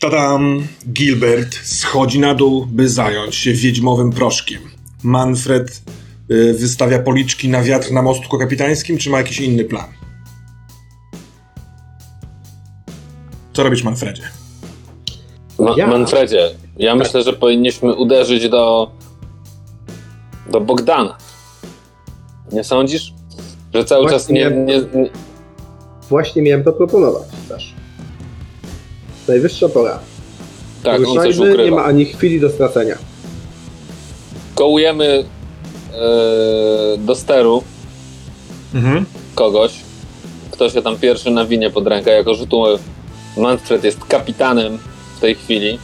Tadam. Gilbert schodzi na dół, by zająć się wiedźmowym proszkiem. Manfred y, wystawia policzki na wiatr na mostku kapitańskim, czy ma jakiś inny plan? Co robisz, Manfredzie? Ma- Ja? Manfredzie, ja myślę, że powinniśmy uderzyć do. do Bogdana. Nie sądzisz? Że cały Właśnie czas nie, miałem- nie, nie. Właśnie miałem to proponować też. Najwyższa pora. Tak, on coś Ruszajmy, ukrywa. nie ma ani chwili do stracenia. Kołujemy e, do steru Mhm. kogoś. Kto się tam pierwszy nawinie pod rękę, jako że tu Manfred jest kapitanem w tej chwili,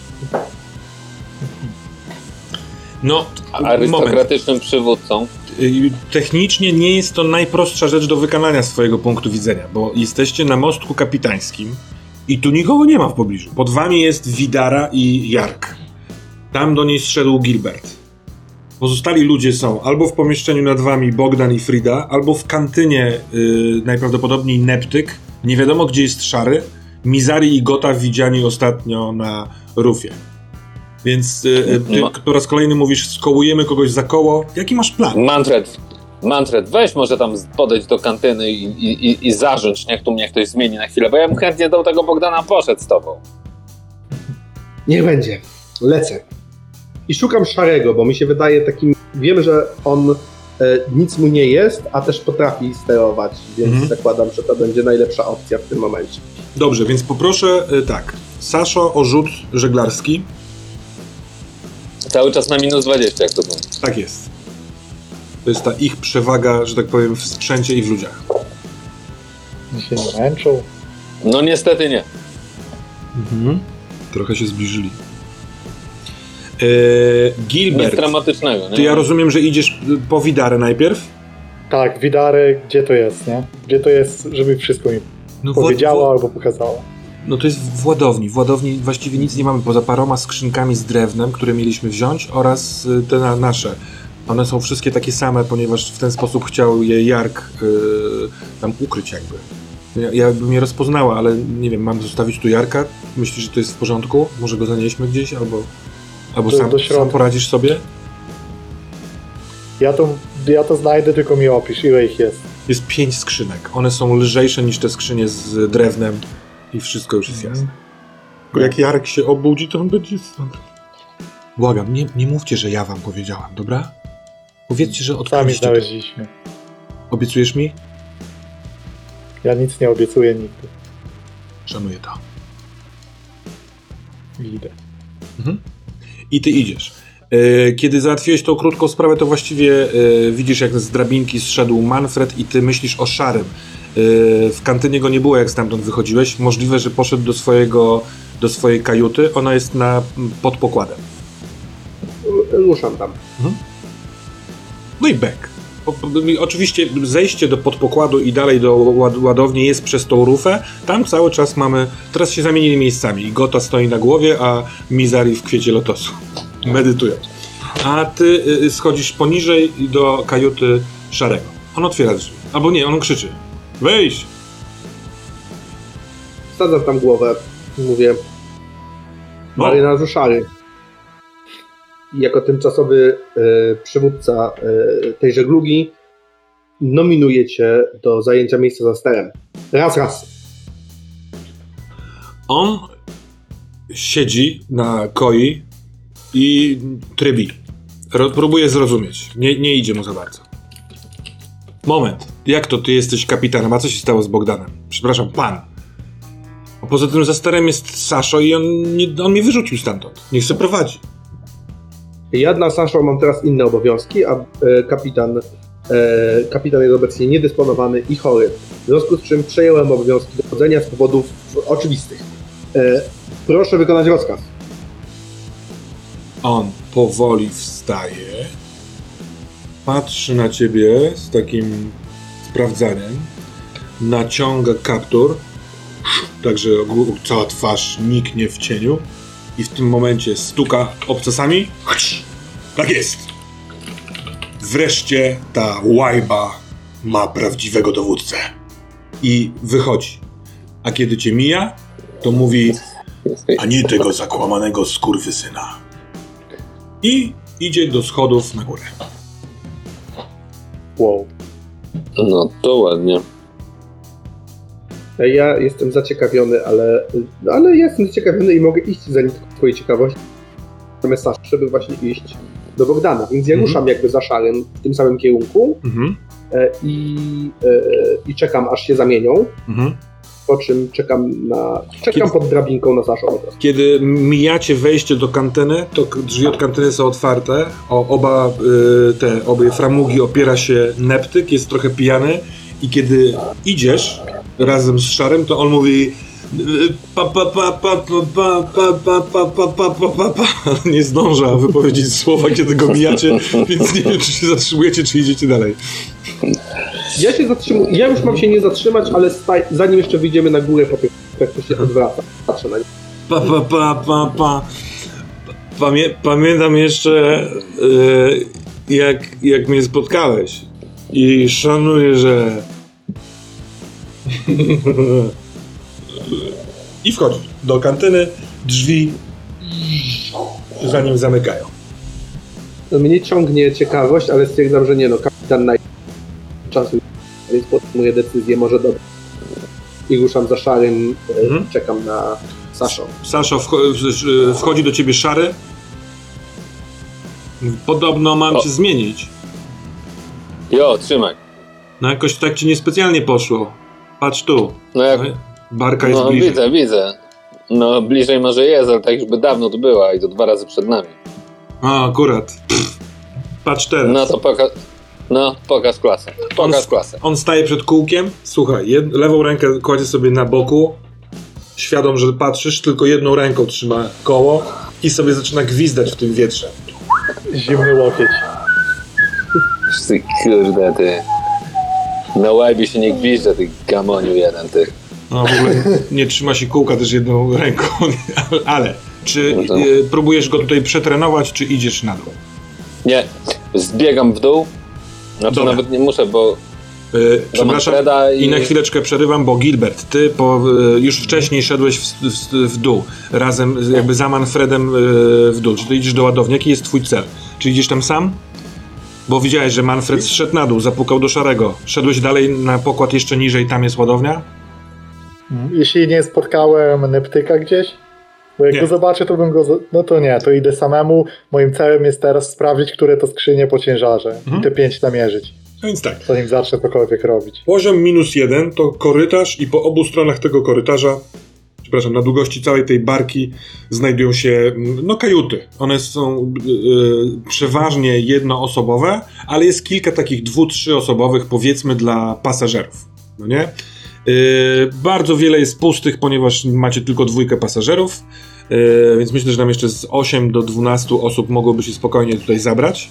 No, moment. arystokratycznym przywódcą. Y, Technicznie nie jest to najprostsza rzecz do wykonania z swojego punktu widzenia, bo jesteście na mostku kapitańskim i tu nikogo nie ma w pobliżu. Pod wami jest Widara i Jark. Tam do niej zszedł Gilbert. Pozostali ludzie są albo w pomieszczeniu nad wami Bogdan i Frida, albo w kantynie y, najprawdopodobniej Neptyk. Nie wiadomo gdzie jest Szary. Mizari i Gota widziani ostatnio na rufie. Więc y, y, ty po raz kolejny mówisz, skołujemy kogoś za koło. Jaki masz plan? Manfred, Manfred, weź może tam podejść do kantyny i, i, i, i zarządź, niech tu mnie ktoś zmieni na chwilę, bo ja bym chętnie do tego Bogdana poszedł z tobą. Niech będzie. Lecę. I szukam szarego, bo mi się wydaje takim. Wiem, że on e, nic mu nie jest, a też potrafi sterować, więc Mhm. zakładam, że to będzie najlepsza opcja w tym momencie. Dobrze, więc poproszę y, tak. Saszo o rzut żeglarski. Cały czas na minus 20, jak to było. Tak jest. To jest ta ich przewaga, że tak powiem, w sprzęcie i w ludziach. Oni się nie męczą. No niestety nie. Trochę się zbliżyli. Eee, Nic Gilbert, dramatycznego, nie? ty ja rozumiem, że idziesz po Widarę najpierw? Tak, Widary, gdzie to jest, nie? Gdzie to jest, żeby wszystko mi No, powiedziała albo pokazała. no to jest w ładowni. W ładowni właściwie nic nie mamy poza paroma skrzynkami z drewnem, które mieliśmy wziąć oraz y, te na, nasze. One są wszystkie takie same, ponieważ w ten sposób chciał je Jark y, tam ukryć jakby. Ja, ja bym je rozpoznała, ale nie wiem, mam zostawić tu Jarka? Myślisz, że to jest w porządku? Może go zanieśmy gdzieś albo, albo Do- sam, do sam poradzisz sobie? Ja to, ja to znajdę, tylko mi opisz, ile ich jest. Jest pięć skrzynek. One są lżejsze niż te skrzynie z drewnem i wszystko już jest jasne. Tylko jak Jarek się obudzi, to on będzie... Błagam, nie, nie mówcie, że ja wam powiedziałam, dobra? Powiedzcie, że Sami odkryliście to. znaleźliśmy. Obiecujesz mi? Ja nic nie obiecuję nigdy. Szanuję to. Idę. I ty idziesz. E, Kiedy załatwiłeś tą krótką sprawę, to właściwie e, widzisz, jak z drabinki zszedł Manfred i ty myślisz o szarym. E, W kantynie go nie było, jak stamtąd wychodziłeś. Możliwe, że poszedł do, swojego, do swojej kajuty. Ona jest na, pod pokładem. Ruszam tam. No i back. Oczywiście zejście do podpokładu i dalej do ład- ładowni jest przez tą rufę. Tam cały czas mamy. Teraz się zamienili miejscami. Gota stoi na głowie, a Mizari w kwiecie lotosu. Medytują. A ty y, schodzisz poniżej do kajuty szarego. On otwiera drzwi. Albo nie, on krzyczy. Wejść! Wsadzam tam głowę. Mówię. Marynarzu szary. Jako tymczasowy e, przywódca e, tej żeglugi nominuję cię do zajęcia miejsca za sterem. Raz, raz. On siedzi na koi i trybi. Próbuje zrozumieć. Nie, nie idzie mu za bardzo. Moment. Jak to ty jesteś kapitanem? A co się stało z Bogdanem? Przepraszam, pan. A poza tym za sterem jest Saszo i on, nie, on mnie wyrzucił stamtąd. Nie chce prowadzi. Ja dla Sasza mam teraz inne obowiązki, a e, kapitan, e, kapitan jest obecnie niedysponowany i chory. W związku z czym przejąłem obowiązki dochodzenia z powodów oczywistych. E, proszę wykonać rozkaz. On powoli wstaje, patrzy na ciebie z takim sprawdzaniem, naciąga kaptur, także cała twarz niknie w cieniu i w tym momencie stuka obcasami. Tak jest! Wreszcie ta łajba ma prawdziwego dowódcę. I wychodzi. A kiedy cię mija, to mówi a nie tego zakłamanego skurwysyna. I idzie do schodów na górę. Wow. No to ładnie. Ja jestem zaciekawiony, ale, ale ja jestem zaciekawiony i mogę iść za nim tylko twojej ciekawości. Saszy, żeby właśnie iść do Bogdana. Więc ja Mhm. ruszam jakby za szarym w tym samym kierunku Mhm. e, i, e, i czekam aż się zamienią. Mhm. Po czym czekam na. Czekam Kiedy- pod drabinką na Saszą. Kiedy mijacie wejście do kantyny, to drzwi od kantyny są otwarte. O, oba y, te obie framugi opiera się Neptyk, jest trochę pijany i kiedy idziesz razem z Szarym, to on mówi nie zdąża wypowiedzieć słowa, kiedy go mijacie, więc nie wiem, czy się zatrzymujecie, czy idziecie dalej. Ja się zatrzymuję. Ja już mam się nie zatrzymać, ale zanim jeszcze wyjdziemy na górę, po prostu się odwraca. Patrzę na nie. Pa, pa, pa, pa, pa. Pamię pamiętam jeszcze, yy, jak, jak mnie spotkałeś. I szanuję, że. I wchodzi do kantyny, drzwi za nim zamykają. Mnie ciągnie ciekawość, ale stwierdzam, że nie no, kapitan naj... czasu, więc podejmuję decyzję, może dobrze. I ruszam za szarym, e, Mhm. czekam na Saszą. Saszo, wcho- wchodzi do ciebie szary. Podobno mam O. cię zmienić. Jo, trzymaj. No jakoś tak ci niespecjalnie poszło. Patrz tu. No jak... Barka jest No bliżej. widzę, widzę. No bliżej może jest, ale tak już by dawno tu była i to dwa razy przed nami. A, akurat. Pff. Patrz teraz. No to pokaż... No, pokaż klasę. Pokaż On- klasę. On staje przed kółkiem. Słuchaj, lewą rękę kładzie sobie na boku. Świadom, że patrzysz, tylko jedną ręką trzyma koło i sobie zaczyna gwizdać w tym wietrze. Zimny łokieć. Ty kurde, ty. Na łebie się nie gwizdże, ty gamoniu jeden, ty. No w ogóle nie trzyma się kółka też jedną ręką. Ale czy No y, próbujesz go tutaj przetrenować, czy idziesz na dół? Nie, zbiegam w dół. Znaczy Dobra. nawet nie muszę, bo Y, Przepraszam, i... I na chwileczkę przerywam, bo Gilbert, ty po, y, już wcześniej szedłeś w, w, w dół, razem jakby za Manfredem y, w dół. Czy ty idziesz do ładowni? Jaki jest twój cel? Czy idziesz tam sam? Bo widziałeś, że Manfred zszedł na dół, zapukał do szarego. Szedłeś dalej na pokład jeszcze niżej, tam jest ładownia? Jeśli nie spotkałem Neptyka gdzieś, bo jak Nie. go zobaczę, to bym go. No to nie, to idę samemu. Moim celem jest teraz sprawdzić, które to skrzynie po ciężarze Mhm. i te pięć namierzyć, No więc tak. zanim zacznę cokolwiek robić. Poziom minus jeden to korytarz i po obu stronach tego korytarza, przepraszam, na długości całej tej barki znajdują się mm, no kajuty. One są y, przeważnie jednoosobowe, ale jest kilka takich dwu, trzyosobowych powiedzmy dla pasażerów. No nie? Y, bardzo wiele jest pustych, ponieważ macie tylko dwójkę pasażerów, y, więc myślę, że tam jeszcze z 8 do 12 osób mogłoby się spokojnie tutaj zabrać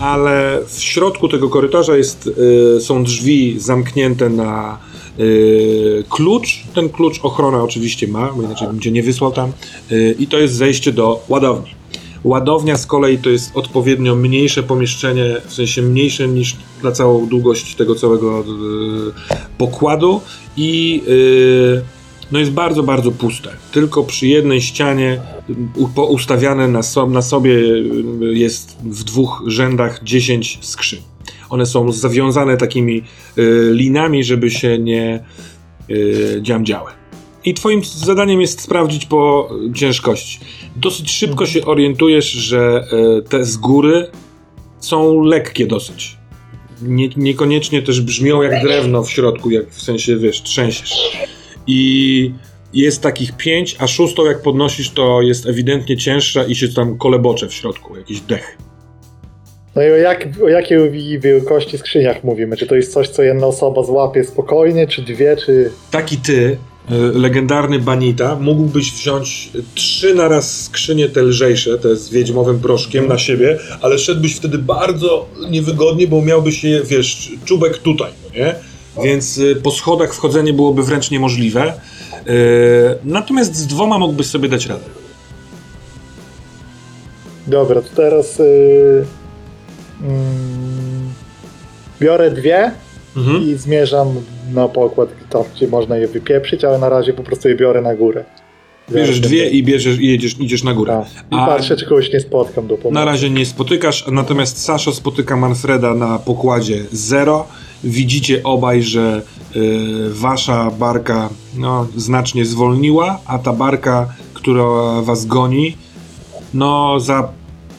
ale w środku tego korytarza jest, y, są drzwi zamknięte na klucz. Ten klucz ochrona oczywiście ma, bo inaczej bym cię nie wysłał tam. I to jest zejście do ładowni. Ładownia z kolei to jest odpowiednio mniejsze pomieszczenie, w sensie mniejsze niż na całą długość tego całego y, pokładu i y, no jest bardzo, bardzo puste. Tylko przy jednej ścianie u- poustawiane na, so, na sobie y, jest w dwóch rzędach 10 skrzyń. One są zawiązane takimi linami, żeby się nie dziamdziały. I twoim zadaniem jest sprawdzić po ciężkości. Dosyć szybko się orientujesz, że y, te z góry są lekkie dosyć. Nie, niekoniecznie też brzmią jak drewno w środku, jak w sensie, wiesz, trzęsiesz. I jest takich pięć, a szóstą jak podnosisz, to jest ewidentnie cięższa i się tam kolebocze w środku, jakiś dech. No i o, jak, o jakiej wielkości skrzyniach mówimy? Czy to jest coś, co jedna osoba złapie spokojnie, czy dwie, czy. Taki ty, legendarny Banita, mógłbyś wziąć trzy naraz skrzynie te lżejsze, te z wiedźmowym proszkiem na siebie, ale szedłbyś wtedy bardzo niewygodnie, bo miałbyś je, wiesz, czubek tutaj, no nie? Więc y, po schodach wchodzenie byłoby wręcz niemożliwe. Y, Natomiast z dwoma mógłbyś sobie dać radę. Dobra, to teraz. Yy, biorę dwie Mhm. i zmierzam na pokład, tam gdzie można je wypieprzyć, ale na razie po prostu je biorę na górę. Bierzesz dwie i bierzesz i jedziesz, idziesz na górę. Tak. I A- patrzę, czy kogoś nie spotkam do pomocy. Na razie nie spotykasz, natomiast Saszo spotyka Manfreda na pokładzie zero. Widzicie obaj, że y, wasza barka no, znacznie zwolniła, a ta barka, która was goni, no za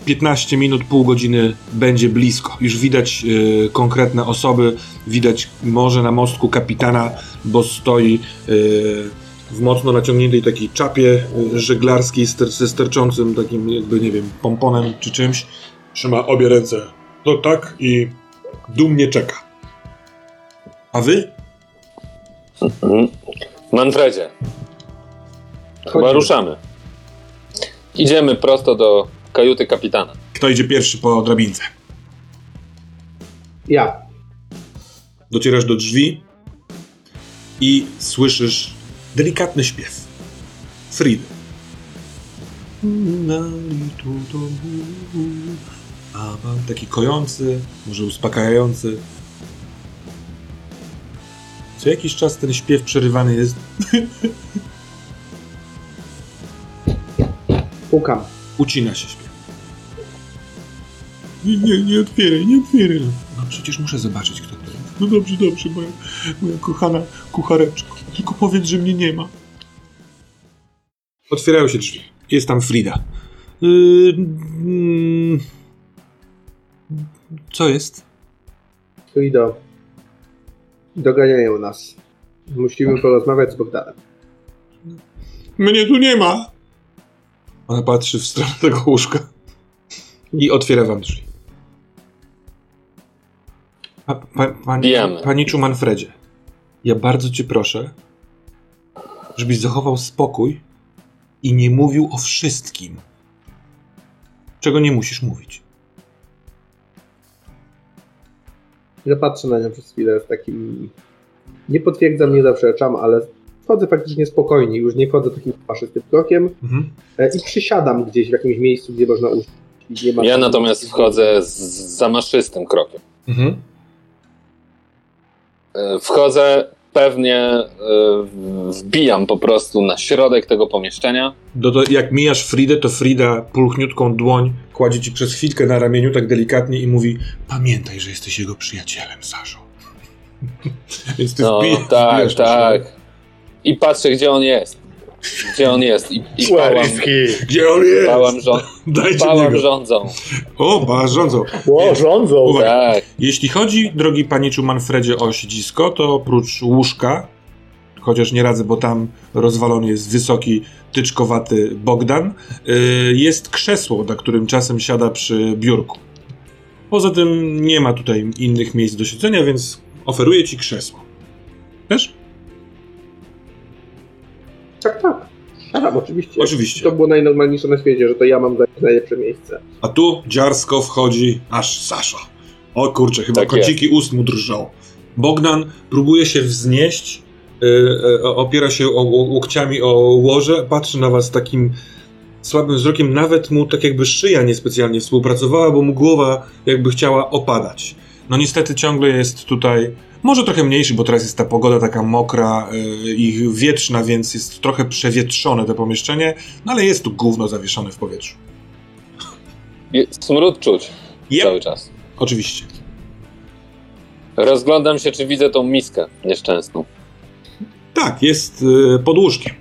15 minut, pół godziny będzie blisko. Już widać y, konkretne osoby, widać może na mostku kapitana, bo stoi y, w mocno naciągniętej takiej czapie y, żeglarskiej ster, ze sterczącym takim jakby, nie wiem, pomponem czy czymś. Trzyma obie ręce. To tak i dumnie czeka. A wy? Mhm. Manfredzie, chyba ruszamy. Idziemy prosto do kajuty kapitana. Kto idzie pierwszy po drabince? Ja. Docierasz do drzwi i słyszysz delikatny śpiew. Fridy. Taki kojący, może uspokajający. Co jakiś czas ten śpiew przerywany jest. Pukam. Ucina się śpiew. Nie, nie, nie otwieraj, nie otwieraj. No przecież muszę zobaczyć, kto to jest. No dobrze, dobrze, moja, moja kochana kuchareczko. Tylko powiedz, że mnie nie ma. Otwierają się drzwi. Jest tam Frida. Yy, mm, co jest? Frido. Doganiają nas. Musimy porozmawiać z Bogdanem. Mnie tu nie ma. Ona patrzy w stronę tego łóżka i otwiera wam drzwi. Pa, pa, paniczu Manfredzie, ja bardzo cię proszę, żebyś zachował spokój i nie mówił o wszystkim, czego nie musisz mówić. Ja patrzę na nią przez chwilę w takim... Nie potwierdzam, nie zaprzeczam, ale wchodzę faktycznie spokojnie. Już nie wchodzę takim faszystym krokiem Mhm. e, i przysiadam gdzieś w jakimś miejscu, gdzie można usiąść. Ja natomiast wchodzę z z zamaszystym krokiem. Mhm. E, Wchodzę, pewnie e, wbijam po prostu na środek tego pomieszczenia. Do, do, jak mijasz Fridę, to Frida pulchniutką dłoń kładzie ci przez chwilkę na ramieniu tak delikatnie i mówi pamiętaj, że jesteś jego przyjacielem, Saszo. Więc ty No wbij- tak, wbijasz tak. I patrzę, gdzie on jest. Gdzie on jest. I, i pałam? Gdzie on jest? pałam, żo- Dajcie pałam niego. rządzą. O, pa, rządzą. Ło, rządzą. Uwaga. Tak. Jeśli chodzi, drogi paniczu Manfredzie, o siedzisko, to oprócz łóżka, chociaż nie radzę, bo tam rozwalony jest wysoki, tyczkowaty Bogdan, y, jest krzesło, na którym czasem siada przy biurku. Poza tym nie ma tutaj innych miejsc do siedzenia, więc oferuję ci krzesło. Wiesz? Tak, tak. Aha, oczywiście. Oczywiście. To było najnormalniejsze na świecie, że to ja mam najlepsze miejsce. A tu dziarsko wchodzi aż Sasza. O kurczę, chyba Tak kąciki ust mu drżą. Bogdan próbuje się wznieść, y, y, opiera się o, o, łokciami o łoże, patrzy na was takim słabym wzrokiem, nawet mu tak jakby szyja niespecjalnie współpracowała, bo mu głowa jakby chciała opadać. No niestety ciągle jest tutaj, może trochę mniejszy, bo teraz jest ta pogoda taka mokra y, i wietrzna, więc jest trochę przewietrzone to pomieszczenie, no ale jest tu gówno zawieszone w powietrzu. Smród czuć Yep. cały czas. Oczywiście. Rozglądam się, czy widzę tą miskę nieszczęsną. Tak, jest y, pod łóżkiem.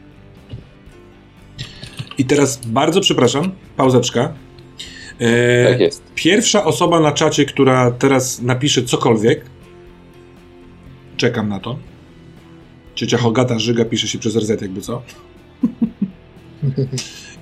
I teraz bardzo przepraszam, pauzeczka. E, Tak jest. Pierwsza osoba na czacie, która teraz napisze cokolwiek, czekam na to. Ciocia Hogata Żyga pisze się przez RZ, jakby co.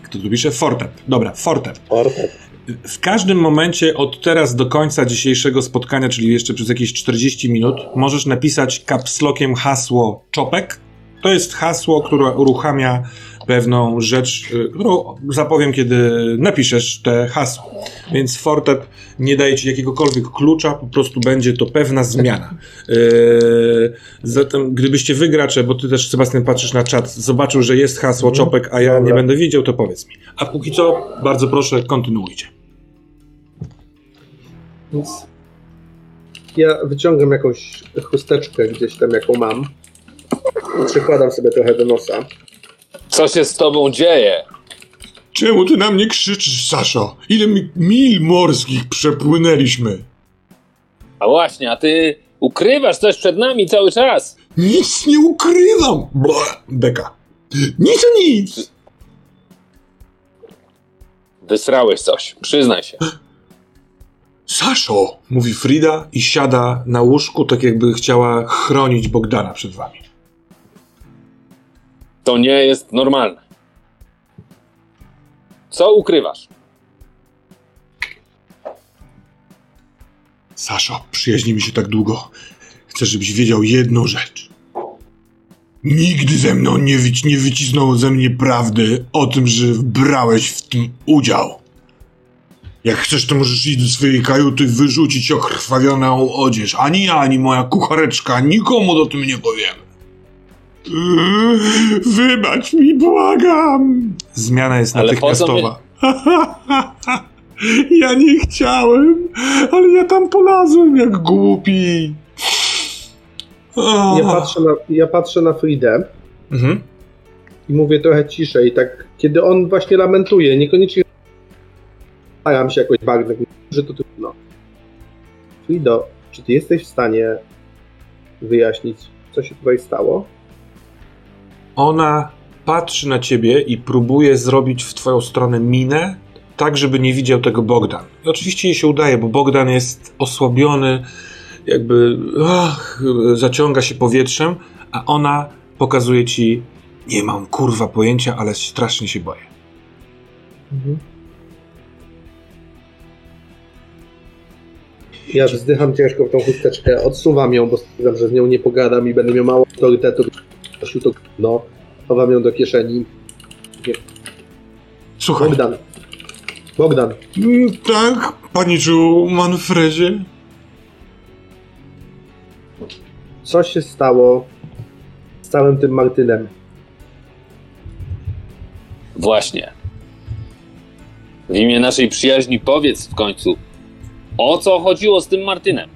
Kto tu pisze? Fortep. Dobra, Fortep. Portet. W każdym momencie od teraz do końca dzisiejszego spotkania, czyli jeszcze przez jakieś 40 minut, możesz napisać kapslokiem hasło czopek. To jest hasło, które uruchamia pewną rzecz, y, którą zapowiem, kiedy napiszesz te hasło. Więc Fortep nie daje ci jakiegokolwiek klucza, po prostu będzie to pewna zmiana. Yy, zatem, gdybyście wygracze, bo ty też, Sebastian, patrzysz na czat, zobaczył, że jest hasło Mhm. czopek, a ja nie będę wiedział, to powiedz mi. A póki co, bardzo proszę, kontynuujcie. Więc ja wyciągam jakąś chusteczkę gdzieś tam, jaką mam. Przykładam sobie trochę do nosa. Co się z tobą dzieje? Czemu ty na mnie krzyczysz, Saszo? Ile mi mil morskich przepłynęliśmy? A właśnie, a ty ukrywasz coś przed nami cały czas. Nic nie ukrywam! Bla, beka. Nic nic! Wysrałeś coś, przyznaj się. Saszo! Mówi Frida i siada na łóżku, tak jakby chciała chronić Bogdana przed wami. To nie jest normalne. Co ukrywasz? Saszo, przyjaźnimy się tak długo. Chcę, żebyś wiedział jedną rzecz. Nigdy ze mną nie, wyci- nie wycisnął ze mnie prawdy o tym, że brałeś w tym udział. Jak chcesz, to możesz iść do swojej kajuty wyrzucić okrwawioną odzież. Ani ja, ani moja kuchareczka nikomu o tym nie powiemy. Wybacz mi, błagam. Zmiana jest Ale natychmiastowa. Ja nie chciałem, ale ja tam polazłem jak głupi. Ja patrzę na, ja patrzę na Fridę Mhm. i mówię trochę ciszej, tak kiedy on właśnie lamentuje, niekoniecznie staram się jakoś bardzo, że to trudno. Frido, czy ty jesteś w stanie wyjaśnić, co się tutaj stało? Ona patrzy na ciebie i próbuje zrobić w twoją stronę minę, tak żeby nie widział tego Bogdan. I oczywiście jej się udaje, bo Bogdan jest osłabiony, jakby ach, zaciąga się powietrzem, a ona pokazuje ci, nie mam kurwa pojęcia, ale strasznie się boję. Ja wzdycham ciężko w tą chusteczkę, odsuwam ją, bo stwierdzam, że z nią nie pogadam i będę miał mało autorytetu. Prosił to no, chowam ją do kieszeni. Słuchaj, Bogdan. Bogdan, Mm, Tak, paniczu Manfredzie? co się stało z całym tym Martynem? Właśnie. W imię naszej przyjaźni powiedz w końcu, o co chodziło z tym Martynem?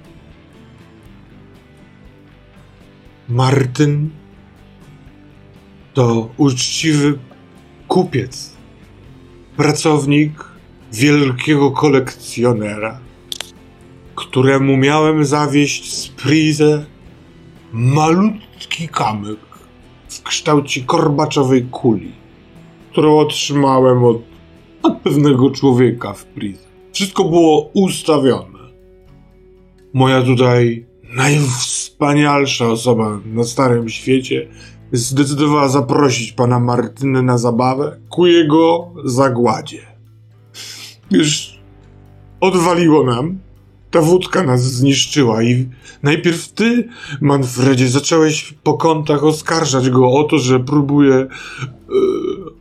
Martyn to uczciwy kupiec, pracownik wielkiego kolekcjonera, któremu miałem zawieść z Prizę malutki kamyk w kształcie korbaczowej kuli, którą otrzymałem od, od pewnego człowieka w Prizę. Wszystko było ustawione. Moja tutaj najwspanialsza osoba na Starym Świecie zdecydowała zaprosić pana Martynę na zabawę ku jego zagładzie. Już odwaliło nam. Ta wódka nas zniszczyła i najpierw ty, Manfredzie, zacząłeś po kątach oskarżać go o to, że próbuje e,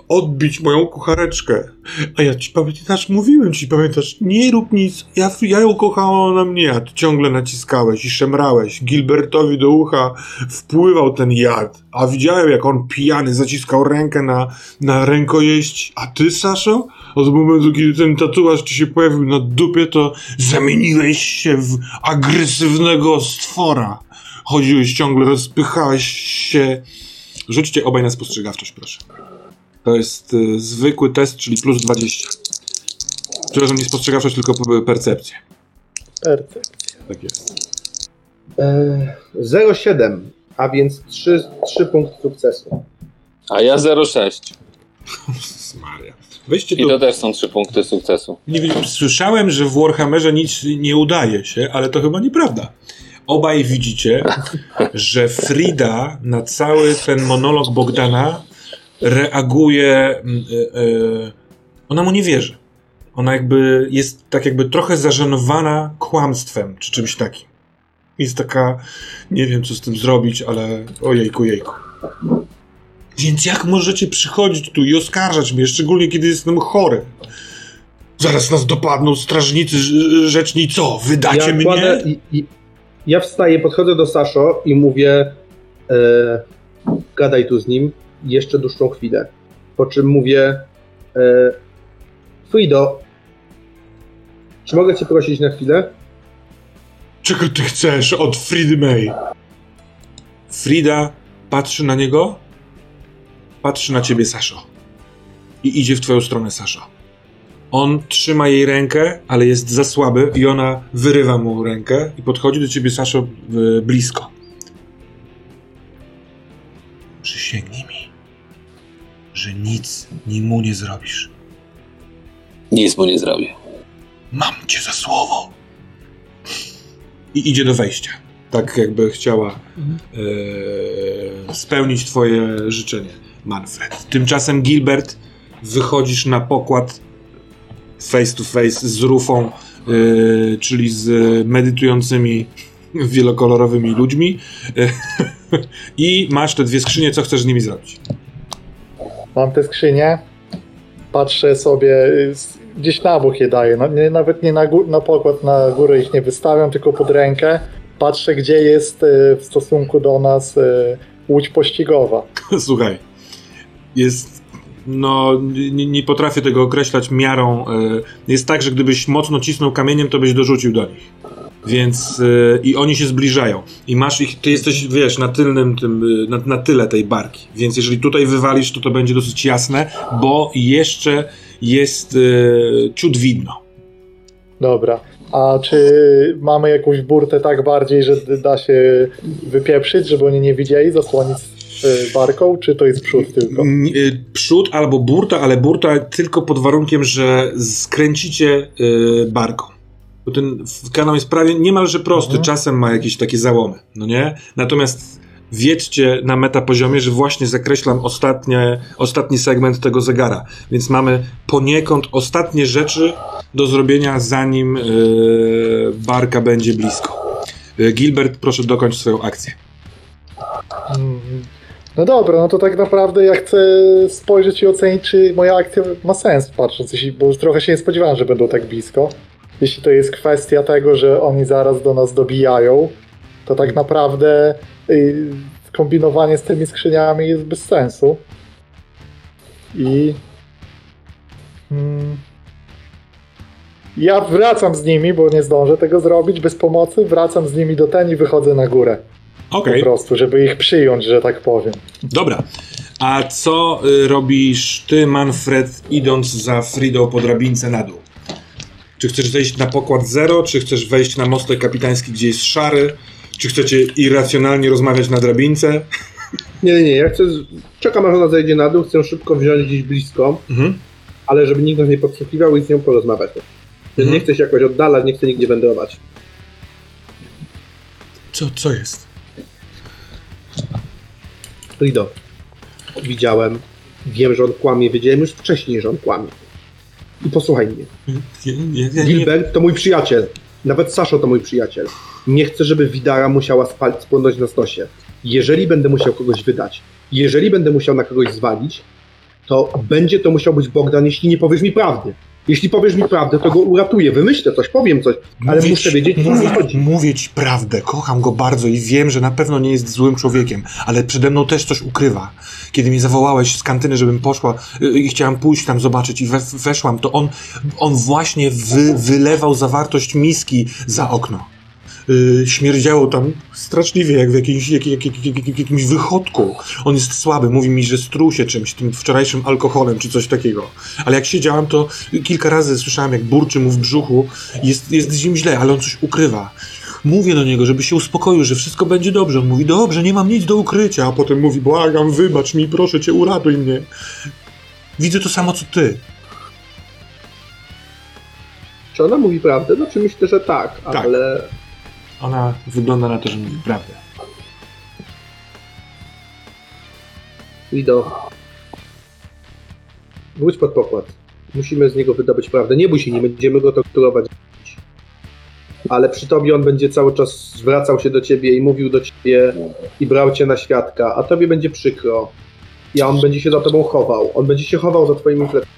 odbić moją kuchareczkę. A ja ci pamiętasz, mówiłem ci, pamiętasz, nie rób nic, ja, ja ją kochałem, ona mnie, a ty ciągle naciskałeś i szemrałeś. Gilbertowi do ucha wpływał ten jad, a widziałem, jak on pijany zaciskał rękę na, na rękojeść. A ty, Saszo, od momentu, kiedy ten tatuaż ci się pojawił na dupie, to zamieniłeś się w agresywnego stwora. Chodziłeś ciągle, rozpychałeś się. Rzućcie obaj na spostrzegawczość, proszę. To jest y, zwykły test, czyli plus 20. Przepraszam, nie spostrzegawczość, tylko p- percepcję. Percepcja. Tak jest. E, 0,7, a więc 3, 3 punkty sukcesu. A ja 0,6. Maria. Weźcie I to. to też są trzy punkty sukcesu. Nie wiem, słyszałem, że w Warhammerze nic nie udaje się, ale to chyba nieprawda. Obaj widzicie, że Frida na cały ten monolog Bogdana reaguje. mm, e, e, ona mu nie wierzy. Ona jakby jest tak jakby trochę zażenowana kłamstwem czy czymś takim. Jest taka, nie wiem co z tym zrobić, ale ojejku, jejku. Więc jak możecie przychodzić tu i oskarżać mnie, szczególnie kiedy jestem chory? Zaraz nas dopadną strażnicy rz- rzeczni, co? Wydacie ja mnie? kładę i, i, ja wstaję, podchodzę do Saszo i mówię e, gadaj tu z nim jeszcze dłuższą chwilę. Po czym mówię e, Frido, czy mogę cię prosić na chwilę? Czego ty chcesz od Fridy May? Frida patrzy na niego, patrzy na ciebie Saszo. I idzie w twoją stronę Saszo. On trzyma jej rękę, ale jest za słaby i ona wyrywa mu rękę i podchodzi do ciebie Saszo blisko. Przysięgnij mi, że nic mu nie zrobisz. Nic mu nie zrobię. Mam cię za słowo. I idzie do wejścia. Tak jakby chciała e, spełnić twoje życzenie, Manfred. Tymczasem Gilbert, wychodzisz na pokład face to face z Rufą, e, czyli z medytującymi wielokolorowymi ludźmi e, i masz te dwie skrzynie, co chcesz z nimi zrobić? Mam te skrzynie, patrzę sobie, gdzieś na bok je daję, no, nawet nie na, na pokład, na górę ich nie wystawiam, tylko pod rękę. Patrzę, gdzie jest y, w stosunku do nas y, łódź pościgowa. Słuchaj, jest. No, nie, nie potrafię tego określać miarą. y, Jest tak, że gdybyś mocno cisnął kamieniem, to byś dorzucił do nich. Więc. y, I oni się zbliżają. I masz ich. Ty jesteś, wiesz, na tylnym tym. y, Na, na tyle tej barki. Więc jeżeli tutaj wywalisz, to to będzie dosyć jasne, bo jeszcze jest y, ciut widno. Dobra. A czy mamy jakąś burtę tak bardziej, że da się wypieprzyć, żeby oni nie widzieli, zasłonić y, barką, czy to jest przód tylko? Y, Przód albo burta, ale burta tylko pod warunkiem, że skręcicie barką. Bo ten kanał jest prawie niemalże prosty, Mhm. czasem ma jakieś takie załomy, no nie? Natomiast wiedzcie na metapoziomie, że właśnie zakreślam ostatnie, ostatni segment tego zegara, więc mamy poniekąd ostatnie rzeczy do zrobienia, zanim y, barka będzie blisko. Y, Gilbert, proszę dokończ swoją akcję. No dobra, no to tak naprawdę ja chcę spojrzeć i ocenić, czy moja akcja ma sens, patrząc, bo już trochę się nie spodziewałem, że będą tak blisko. Jeśli to jest kwestia tego, że oni zaraz do nas dobijają, to tak naprawdę y, kombinowanie z tymi skrzyniami jest bez sensu. I. Mm, ja wracam z nimi, bo nie zdążę tego zrobić bez pomocy. Wracam z nimi do ten i wychodzę na górę. Okej. Po prostu, żeby ich przyjąć, że tak powiem. Dobra. A co y, robisz ty, Manfred, idąc za Fridą po drabince na dół? Czy chcesz zejść na pokład zero, czy chcesz wejść na mostek kapitański, gdzie jest szary? Czy chcecie irracjonalnie rozmawiać na drabince? Nie, nie, nie, ja chcę, czekam aż ona zejdzie na dół, chcę szybko wziąć gdzieś blisko, Mhm. ale żeby nikt nas nie podsłuchiwał i z nią porozmawiać. Mhm. nie chcę się jakoś oddalać, nie chcę nigdzie wędrować. Co, co jest? Rido, widziałem, wiem, że on kłamie, wiedziałem już wcześniej, że on kłamie. I posłuchaj mnie. Gilbert to mój przyjaciel. Nawet Saszo to mój przyjaciel. Nie chcę, żeby Widara musiała spłonąć na stosie. Jeżeli będę musiał kogoś wydać, jeżeli będę musiał na kogoś zwalić, to będzie to musiał być Bogdan, jeśli nie powiesz mi prawdy. Jeśli powiesz mi prawdę, to go uratuję, wymyślę coś, powiem coś, ale muszę wiedzieć, co mówię, chodzi. mówię ci prawdę, kocham go bardzo i wiem, że na pewno nie jest złym człowiekiem, ale przede mną też coś ukrywa. Kiedy mnie zawołałeś z kantyny, żebym poszła y, i chciałam pójść tam zobaczyć i we, weszłam, to on, on właśnie wy, wylewał zawartość miski za okno. Yy, śmierdziało tam straszliwie, jak w jakimś, jak, jak, jak, jak, jak, jakimś wychodku. On jest słaby, mówi mi, że struł się czymś, tym wczorajszym alkoholem czy coś takiego. Ale jak siedziałam, to kilka razy słyszałam, jak burczy mu w brzuchu. Jest, jest z nim źle, ale on coś ukrywa. Mówię do niego, żeby się uspokoił, że wszystko będzie dobrze. On mówi, dobrze, nie mam nic do ukrycia. A potem mówi, błagam, wybacz mi, proszę cię, uratuj mnie. Widzę to samo, co ty. Czy ona mówi prawdę? No czy myślę, że tak, Tak. ale Ona wygląda na to, że mówi prawdę. Rido, wróć pod pokład. Musimy z niego wydobyć prawdę. Nie bój się, nie będziemy go torturować. Ale przy tobie on będzie cały czas zwracał się do ciebie i mówił do ciebie i brał cię na świadka, a tobie będzie przykro. I on będzie się za tobą chował. On będzie się chował za twoimi plecami.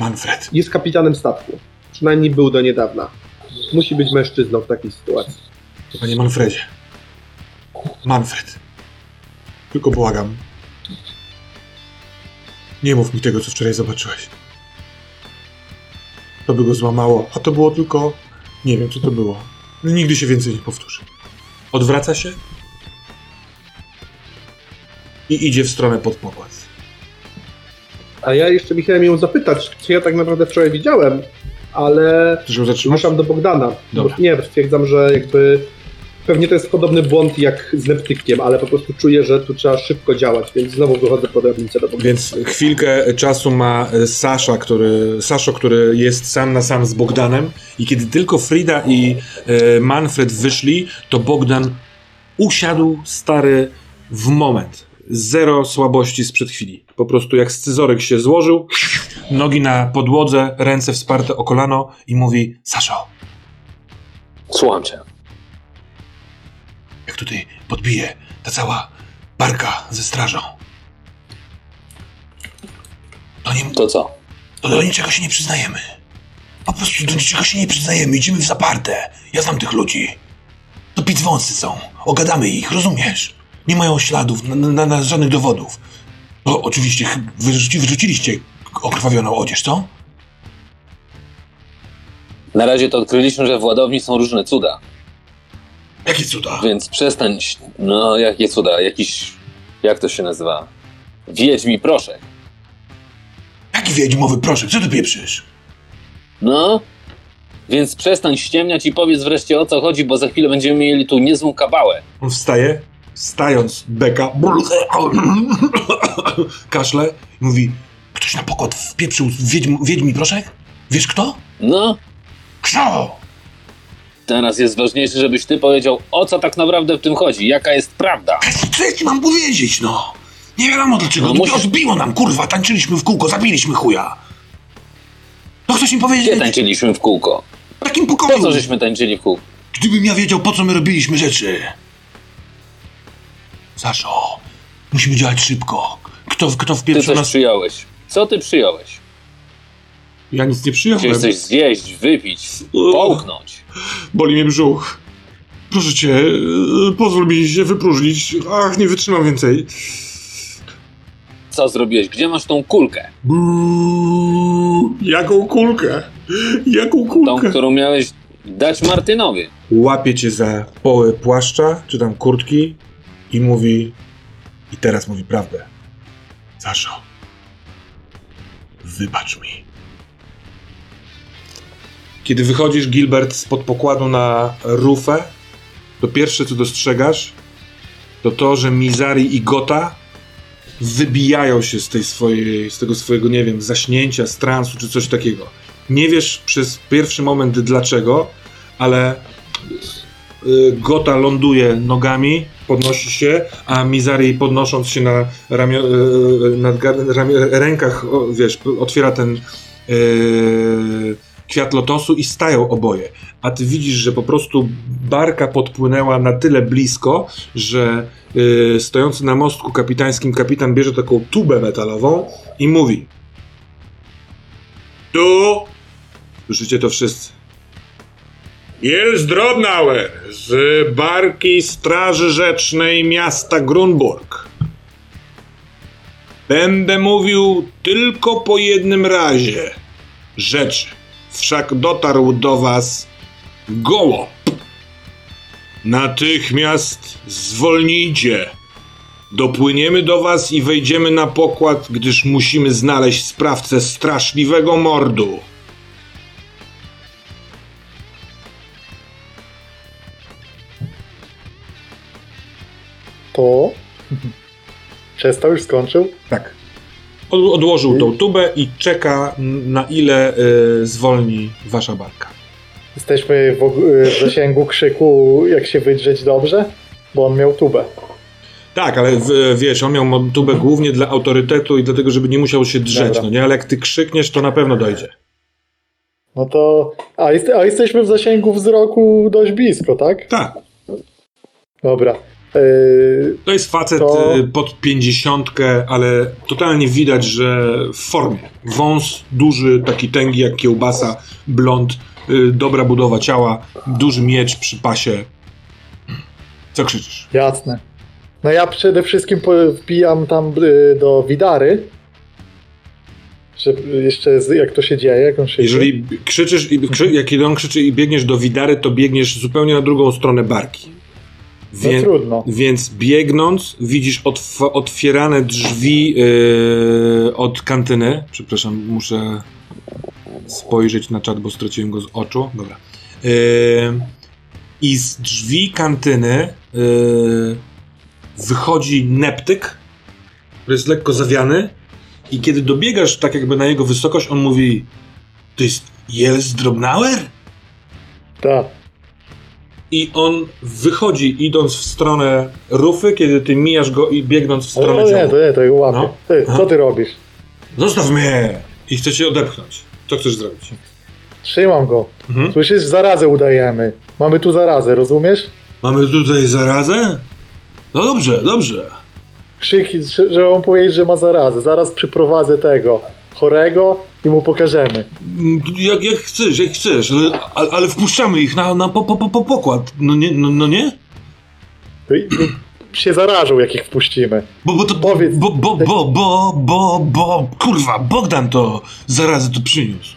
Manfred. Jest kapitanem statku. Przynajmniej był do niedawna. Musi być mężczyzną w takiej sytuacji. Panie Manfredzie. Manfred. Tylko błagam. Nie mów mi tego, co wczoraj zobaczyłeś. To by go złamało, a to było tylko... Nie wiem, co to było. Nigdy się więcej nie powtórzy. Odwraca się i idzie w stronę pod pokład. A ja jeszcze chciałem ją zapytać, co ja tak naprawdę wczoraj widziałem, ale ruszam do Bogdana. Dobra. Bo, nie, stwierdzam, że jakby pewnie to jest podobny błąd jak z Neptykiem, ale po prostu czuję, że tu trzeba szybko działać, więc znowu wychodzę po drabince do Bogdana. Więc chwilkę czasu ma e, Sasza, który, Saszo, który jest sam na sam z Bogdanem i kiedy tylko Frida i e, Manfred wyszli, to Bogdan usiadł stary w moment. Zero słabości sprzed chwili. Po prostu jak scyzoryk się złożył, nogi na podłodze, ręce wsparte o kolano i mówi Saszo, Słucham cię. jak tutaj podbije ta cała barka ze strażą, to nie, To co? To do niczego się nie przyznajemy. Po prostu do niczego się nie przyznajemy. Idziemy w zaparte. Ja znam tych ludzi. To pizwąsy są. Ogadamy ich, rozumiesz? Nie mają śladów, na, na, na żadnych dowodów. O, oczywiście, wyrzuci, wyrzuciliście okrwawioną odzież, co? Na razie to odkryliśmy, że w ładowni są różne cuda, Jakie cuda? więc przestań. No, jakie cuda? Jakiś. Jak to się nazywa? Wiedźmi proszek. Jaki wiedźmowy proszek? Co ty pieprzysz? No? Więc przestań ściemniać i powiedz wreszcie o co chodzi, bo za chwilę będziemy mieli tu niezłą kabałę. On wstaje, stając beka, kaszle i mówi Ktoś na pokład wpieprzył wiedźm, wiedźmi proszek? Wiesz kto? No, Kto? teraz jest ważniejsze, żebyś ty powiedział o co tak naprawdę w tym chodzi, jaka jest prawda. Co ja ci mam powiedzieć, no? Nie wiadomo dlaczego. No musisz- Odbiło nam, kurwa, tańczyliśmy w kółko, zabiliśmy chuja. No chcesz mi Gdzie powiedzieć? tańczyliśmy w kółko? W takim Po pokoju. co żeśmy tańczyli w kółko? Gdybym ja wiedział, po co my robiliśmy rzeczy. Saszo, musimy działać szybko. Kto, kto Ty wpieprzył coś nas... przyjąłeś. Co ty przyjąłeś? Ja nic nie przyjąłem. Chciałeś coś zjeść, wypić, połknąć. Boli mnie brzuch. Proszę cię, yy, pozwól mi się wypróżnić. Ach, nie wytrzymam więcej. Co zrobiłeś? Gdzie masz tą kulkę? Buuu, jaką kulkę? Jaką Tą, kulkę? którą miałeś dać Martynowi. Łapie cię za poły płaszcza, czy tam kurtki i mówi... I teraz mówi prawdę. Zaszo, wybacz mi. Kiedy wychodzisz, Gilbert, spod pokładu na rufę, to pierwsze, co dostrzegasz, to to, że Mizari i Gota wybijają się z, tej swojej, z tego swojego, nie wiem, zaśnięcia, z transu, czy coś takiego. Nie wiesz przez pierwszy moment dlaczego, ale y, Gota ląduje nogami, podnosi się, a Mizari podnosząc się na, ramio, gar- ramio, rękach, wiesz, otwiera ten y, kwiat lotosu i stają oboje. A ty widzisz, że po prostu barka podpłynęła na tyle blisko, że y, stojący na mostku kapitańskim kapitan bierze taką tubę metalową i mówi Tu słyszycie to wszyscy jest Drobnauer z barki Straży Rzecznej miasta Grunburg. Będę mówił tylko po jednym razie rzeczy. Wszak dotarł do was gołąb. Natychmiast zwolnijcie. Dopłyniemy do was i wejdziemy na pokład, gdyż musimy znaleźć sprawcę straszliwego mordu. To. Przestał, już skończył. Tak. Od, odłożył tą tubę i czeka na ile y, zwolni wasza barka. Jesteśmy w, og- w zasięgu krzyku, jak się wydrzeć dobrze, bo on miał tubę. Tak, ale w, wiesz, on miał tubę głównie dla autorytetu i dlatego, żeby nie musiał się drzeć, Dobra. no nie? Ale jak ty krzykniesz, to na pewno dojdzie. No to. A, jest, a jesteśmy w zasięgu wzroku dość blisko, tak? Tak. Dobra. Yy, To jest facet To- y, pod pięćdziesiątkę, ale totalnie widać, że w formie. Wąs duży, taki tęgi jak kiełbasa, blond, y, dobra budowa ciała, duży miecz przy pasie. Co krzyczysz? jasne. No ja przede wszystkim wbijam tam y, do Widary. Że jeszcze jak to się dzieje, jak on się Jeżeli krzyczysz, i krzy, jak on krzyczy i biegniesz do Widary, to biegniesz zupełnie na drugą stronę barki. No Wie, trudno. więc biegnąc widzisz otw- otwierane drzwi yy, od kantyny. Przepraszam, muszę spojrzeć na czat, bo straciłem go z oczu. Dobra. Yy, I z drzwi kantyny yy, wychodzi neptyk, który jest lekko zawiany i kiedy dobiegasz tak jakby na jego wysokość, on mówi to jest Jels Drobnauer? Tak. I on wychodzi idąc w stronę rufy, kiedy ty mijasz go i biegnąc w stronę no nie, działu. to nie, to go łapię. No. Ty, co ty robisz? Zostaw mnie! I chce cię odepchnąć. Co chcesz zrobić? Trzymam go. Mhm. Słyszysz, zarazę udajemy. Mamy tu zarazę, rozumiesz? Mamy tutaj zarazę? No dobrze, dobrze. Krzyki, żeby on powiedzieć, że ma zarazę. Zaraz przyprowadzę tego chorego i mu pokażemy. Mm, Jak, jak chcesz, jak chcesz, ale, ale, ale wpuszczamy ich na, na po, po, po, po pokład. No nie, no, no nie? To i- no, się zarażą, jak ich wpuścimy. Bo, bo to, Powiedz. bo, bo, bo, bo, bo, bo, kurwa, Bogdan to zarazę tu przyniósł.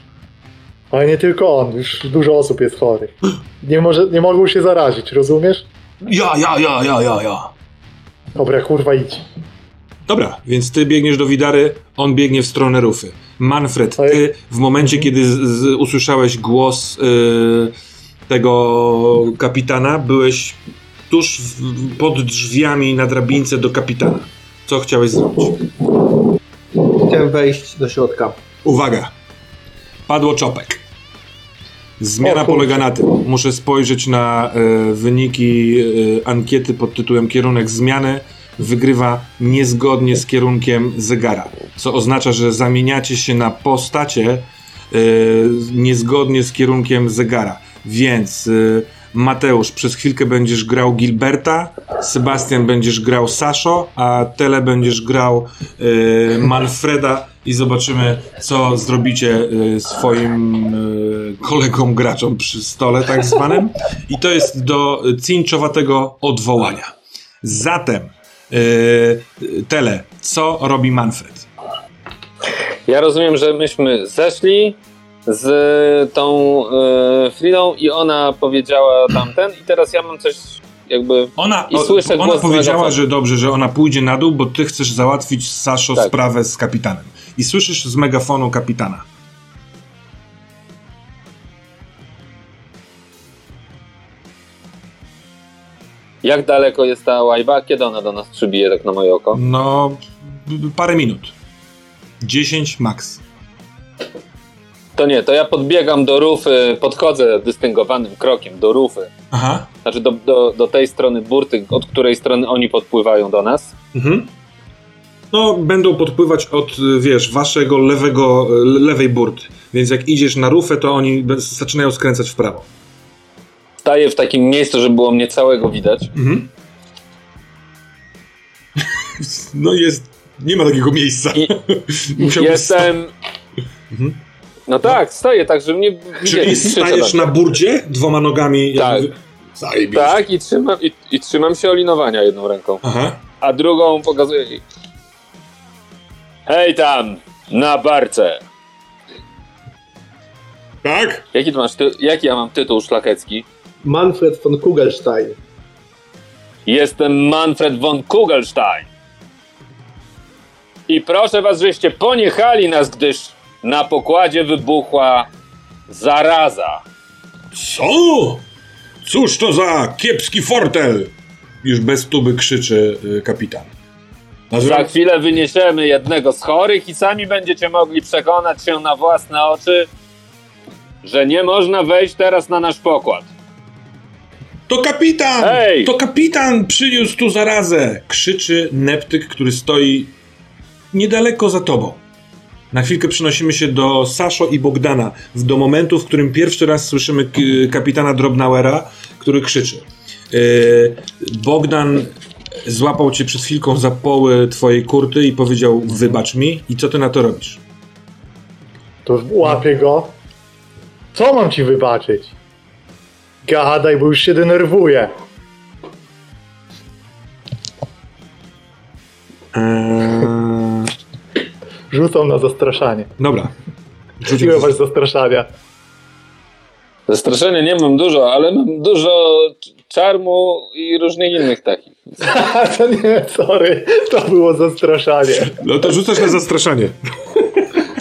Ale nie tylko on, już dużo osób jest chorych. Nie, może, nie mogą się zarazić, rozumiesz? Ja, ja, ja, ja, ja, ja. Dobra, kurwa, idź. Dobra, więc ty biegniesz do Widary, on biegnie w stronę Rufy. Manfred, ty w momencie, kiedy z, z, usłyszałeś głos y, tego kapitana, byłeś tuż w, pod drzwiami na drabince do kapitana. Co chciałeś zrobić? Chciałem wejść do środka. Uwaga! Padło czopek. Zmiana polega na tym. Muszę spojrzeć na e, wyniki e, ankiety pod tytułem Kierunek zmiany. Wygrywa niezgodnie z kierunkiem zegara. Co oznacza, że zamieniacie się na postacie e, niezgodnie z kierunkiem zegara. Więc e, Mateusz, przez chwilkę będziesz grał Gilberta, Sebastian będziesz grał Saszo, a Tele będziesz grał e, Manfreda i zobaczymy, co zrobicie swoim kolegom graczom przy stole tak zwanym. I to jest do cinczowatego odwołania. Zatem, Tele, co robi Manfred? Ja rozumiem, że myśmy zeszli z tą y, Fridą i ona powiedziała tamten i teraz ja mam coś jakby... Ona, I słyszę ona powiedziała, że dobrze, że ona pójdzie na dół, bo ty chcesz załatwić Saszo Tak. sprawę z kapitanem. I słyszysz z megafonu kapitana. Jak daleko jest ta łajba? Kiedy ona do nas przybije tak na moje oko? No, parę minut. 10 max. To nie, to ja podbiegam do rufy, podchodzę dystyngowanym krokiem do rufy. Aha. Znaczy do, do, do tej strony burty, od której strony oni podpływają do nas. Mhm. No, będą podpływać od, wiesz, waszego lewego, lewej burty. Więc jak idziesz na rufę, to oni zaczynają skręcać w prawo. Staję w takim miejscu, żeby było mnie całego widać. Mhm. No jest, nie ma takiego miejsca. I jestem... Mhm. No tak, stoję tak, żeby mnie Czyli widzieli. Krzyczę stajesz na burdzie dwoma nogami. Tak. jakby- Zajebiście. Tak, i trzymam, i, i trzymam się olinowania jedną ręką, Aha. a drugą pokazuję jej. Hej tam, na barce. Tak? Jaki, masz ty- jaki ja mam tytuł szlachecki? Manfred von Kugelstein. Jestem Manfred von Kugelstein. I proszę was, żeście poniechali nas, gdyż na pokładzie wybuchła zaraza. Co? Cóż to za kiepski fortel? Już bez tuby krzyczy y, kapitan. Za chwilę wyniesiemy jednego z chorych i sami będziecie mogli przekonać się na własne oczy, że nie można wejść teraz na nasz pokład. To kapitan! Hej! To kapitan przyniósł tu zarazę! Krzyczy Neptyk, który stoi niedaleko za tobą. Na chwilkę przenosimy się do Saszo i Bogdana, do momentu, w którym pierwszy raz słyszymy k- kapitana Drobnauera, który krzyczy. Yy, Bogdan złapał cię przed chwilką za poły twojej kurty i powiedział wybacz mi. I co ty na to robisz? To łapię go. Co mam ci wybaczyć? Gadaj, bo już się denerwuję. Eee, Rzucam na zastraszanie. dobra. Ile masz zastraszania? Zastraszenia nie mam dużo, ale mam dużo czarmu i różnych innych takich. to nie, sorry, to było zastraszanie. No to rzucasz na zastraszanie.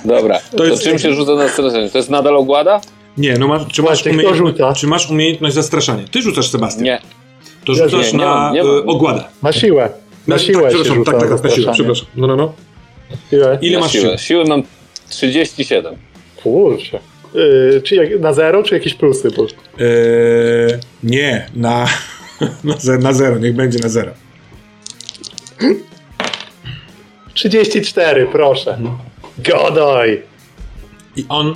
Dobra, to, jest- czym się rzuca na straszenie? To jest nadal ogłada? Nie, no masz, czy, masz rzuca? czy masz umiejętność zastraszania? Ty rzucasz, Sebastian. Nie. To rzucasz nie, nie na mam, nie mam. e, ogładę. Na siłę. Na tak, siłę się przepraszam, tak, tak, na tak, siłę, przepraszam. No, no, no. Ile? Ile na masz siłę? siły? Siły mam 37. Kurczę. Yy, czy jak, na zero, czy jakieś plusy? Bo... Eee, nie, na, na, ze- na zero, niech będzie na zero. 34, proszę. Godaj. I on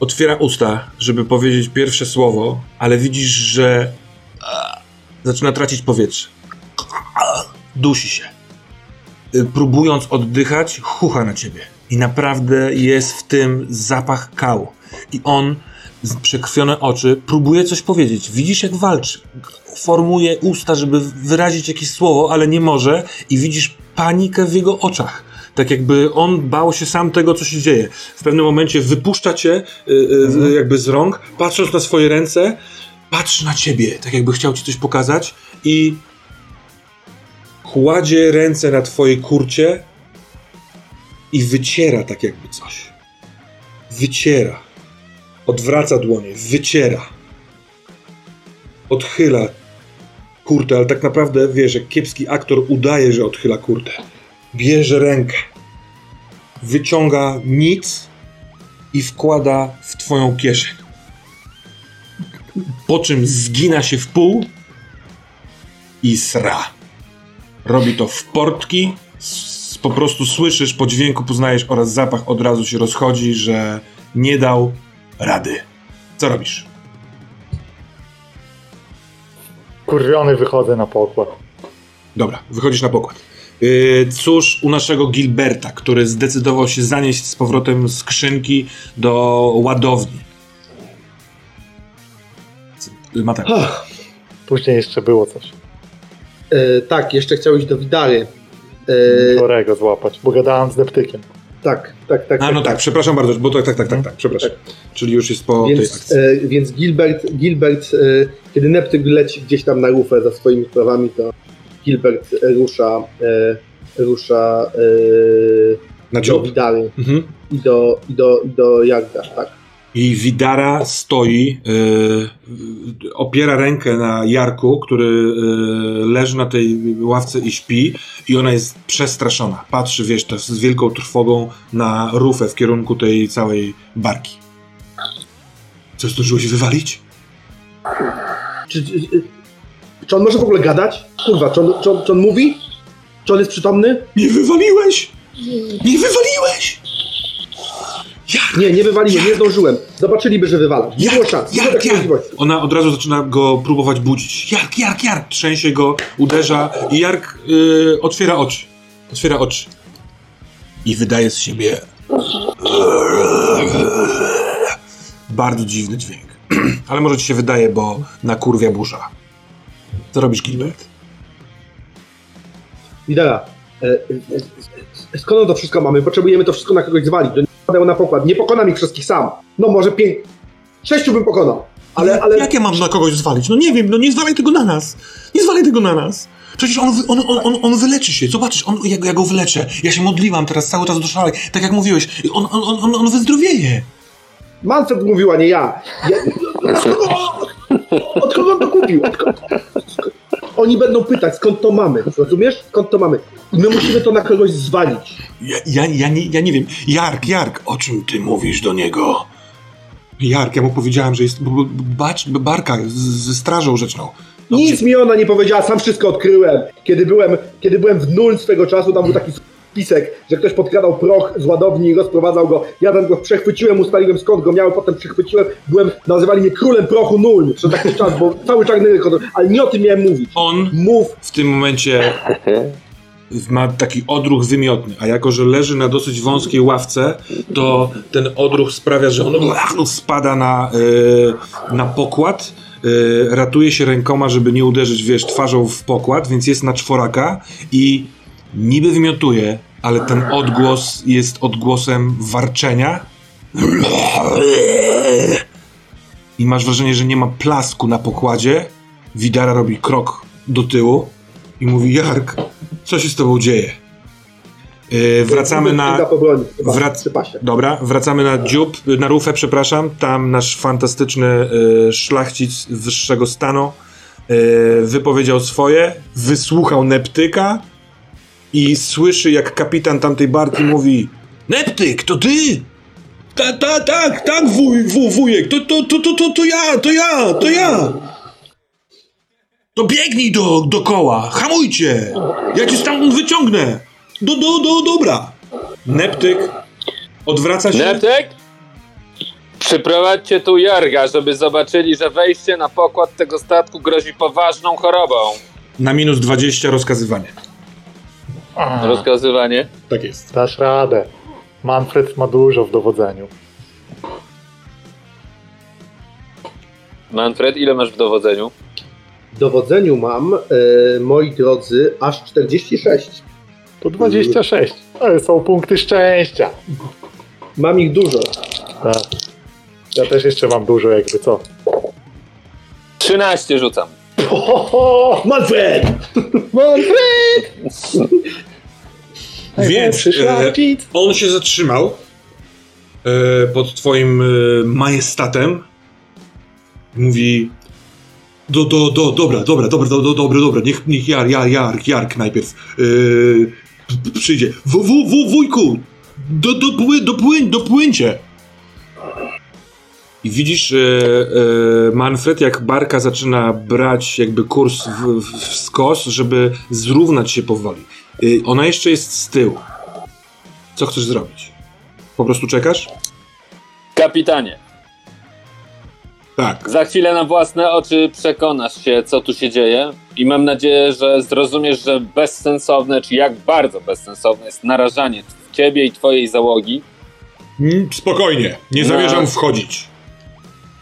otwiera usta, żeby powiedzieć pierwsze słowo, ale widzisz, że e, zaczyna tracić powietrze. Dusi się. Y, Próbując oddychać, chucha na ciebie. I naprawdę jest w tym zapach kału. I on, przekrwione oczy, próbuje coś powiedzieć. Widzisz, jak walczy. Formuje usta, żeby wyrazić jakieś słowo, ale nie może. I widzisz panikę w jego oczach. Tak jakby on bał się sam tego, co się dzieje. W pewnym momencie wypuszcza cię y, y, jakby z rąk, patrząc na swoje ręce, patrzy na ciebie, tak jakby chciał ci coś pokazać i kładzie ręce na twojej kurcie i wyciera tak jakby coś. Wyciera. Odwraca dłonie, wyciera. Odchyla kurtę, ale tak naprawdę wiesz, jak kiepski aktor udaje, że odchyla kurtę. Bierze rękę, wyciąga nic i wkłada w twoją kieszeń. Po czym zgina się w pół i sra. Robi to w portki. Po prostu słyszysz, po dźwięku poznajesz oraz zapach od razu się rozchodzi, że nie dał rady. Co robisz? Kurwiony wychodzę na pokład. Dobra, wychodzisz na pokład. Yy, cóż u naszego Gilberta, który zdecydował się zanieść z powrotem skrzynki do ładowni. Mateusz. Ach, Później jeszcze było coś. e, tak, jeszcze chciał iść do Widary. E, Chorego złapać, bo gadałem z deptykiem. tak, tak, tak. A no tak, przepraszam bardzo, bo to tak, tak, tak, tak, przepraszam. Czyli już jest po tej Więc, akcji. e, więc Gilbert, Gilbert e, kiedy Neptyk leci gdzieś tam na rufę za swoimi sprawami, to Gilbert rusza, e, rusza e, Na do. Widary Mhm. i do, i do, i do Jagda, tak. I Widara stoi, yy, opiera rękę na Jarku, który yy, leży na tej ławce i śpi, i ona jest przestraszona. Patrzy, wiesz, to z wielką trwogą na rufę w kierunku tej całej barki. Co zdążyłeś wywalić? Czy, czy, czy on może w ogóle gadać? Kurwa, czy on, czy on, czy on mówi? Czy on jest przytomny? Nie wywaliłeś! Nie wywaliłeś! Nie, nie wywaliłem, nie zdążyłem. Zobaczyliby, że wywalam. Nie było szans, nie było możliwości. Ona od razu zaczyna go próbować budzić. Jark, Jark, Jark! Trzęsie go, uderza i Jark yy, otwiera oczy. Otwiera oczy. I wydaje z siebie bardzo dziwny dźwięk. Ale może ci się wydaje, bo na kurwia burza. Co robisz, Gilbert? Widara, e, e, e, skąd to wszystko mamy? Potrzebujemy to wszystko na kogoś zwalić. To nie padają na pokład. Nie pokonam ich wszystkich sam. No może pięć... Sześciu bym pokonał. Ale, ale... Jak ja mam na kogoś zwalić? No nie wiem, no nie zwalaj tego na nas. Nie zwalaj tego na nas. Przecież on, on, on, on, on wyleczy się. Zobaczysz, on, ja, go- ja go wyleczę. Ja się modliłam teraz cały czas do szalej. Tak jak mówiłeś, on, on, on, on, on wyzdrowieje. Manfred mówiła, nie ja. ja od, kogo, on to kupił? Oni będą pytać, skąd to mamy. Rozumiesz? Skąd to mamy? I my musimy to na kogoś zwalić. Ja, ja, ja, nie, ja nie wiem. Jark, Jark, o czym ty mówisz do niego? Jark, ja mu powiedziałem, że jest bacz, barka ze strażą rzeczną. Dobrze. Nic mi ona nie powiedziała, sam wszystko odkryłem. Kiedy byłem, kiedy byłem w nul swego czasu, tam był taki spisek, że ktoś podkradał proch z ładowni i rozprowadzał go. Ja tam go przechwyciłem, ustaliłem skąd go miałem, potem przechwyciłem, byłem, nazywali mnie królem prochu nul przez taki czas, bo cały czarny ryk, ale nie o tym miałem mówić. On Mów, w tym momencie ma taki odruch wymiotny, a jako, że leży na dosyć wąskiej ławce, to ten odruch sprawia, że on spada na, e, na pokład, e, ratuje się rękoma, żeby nie uderzyć, wiesz, twarzą w pokład, więc jest na czworaka i niby wymiotuje, ale ten odgłos jest odgłosem warczenia i masz wrażenie, że nie ma plasku na pokładzie. Widara robi krok do tyłu i mówi: Jark, co się z tobą dzieje? Yy, wracamy na. wrac-. Dobra, wracamy na dziób, na rufę, przepraszam. Tam nasz fantastyczny y, szlachcic wyższego stanu y, wypowiedział swoje, wysłuchał Neptyka i słyszy, jak kapitan tamtej barki mówi: Neptyk, to ty! Ta, ta, tak, tak, wuj, wuj, wujek, to, to, to, to, to, to ja, to ja, to ja! To biegnij do, do koła, hamujcie! Ja cię stamtąd wyciągnę! Do, do, do, dobra! Neptyk odwraca się. Neptek? Przyprowadźcie tu Jarga, żeby zobaczyli, że wejście na pokład tego statku grozi poważną chorobą. Na minus 20 rozkazywanie. Rozkazywanie. Tak jest. Dasz radę. Manfred ma dużo w dowodzeniu. Manfred, ile masz w dowodzeniu? W dowodzeniu mam, e, moi drodzy, aż 46. To 26. Ale są punkty szczęścia. Mam ich dużo. Tak. Ja też jeszcze mam dużo, jakby co. 13 rzucam. Ohoho! Manfred! Manfred! Więc e, on się zatrzymał e, pod twoim e, majestatem. Mówi. Do, do, do, dobra, dobra, dobra, do, do, dobra, dobra, niech, niech Jar, Jar, Jark, Jark najpierw e, p- p- przyjdzie. W, w, w, wujku! Do, do, pły, do, płyń, do płyńcie! I widzisz, e, e, Manfred, jak barka zaczyna brać jakby kurs w, w, w skos, żeby zrównać się powoli. Y, ona jeszcze jest z tyłu. Co chcesz zrobić? Po prostu czekasz? Kapitanie, Tak. za chwilę na własne oczy przekonasz się, co tu się dzieje i mam nadzieję, że zrozumiesz, że bezsensowne, czy jak bardzo bezsensowne jest narażanie ciebie i twojej załogi Mm, Spokojnie, nie No. zamierzam wchodzić.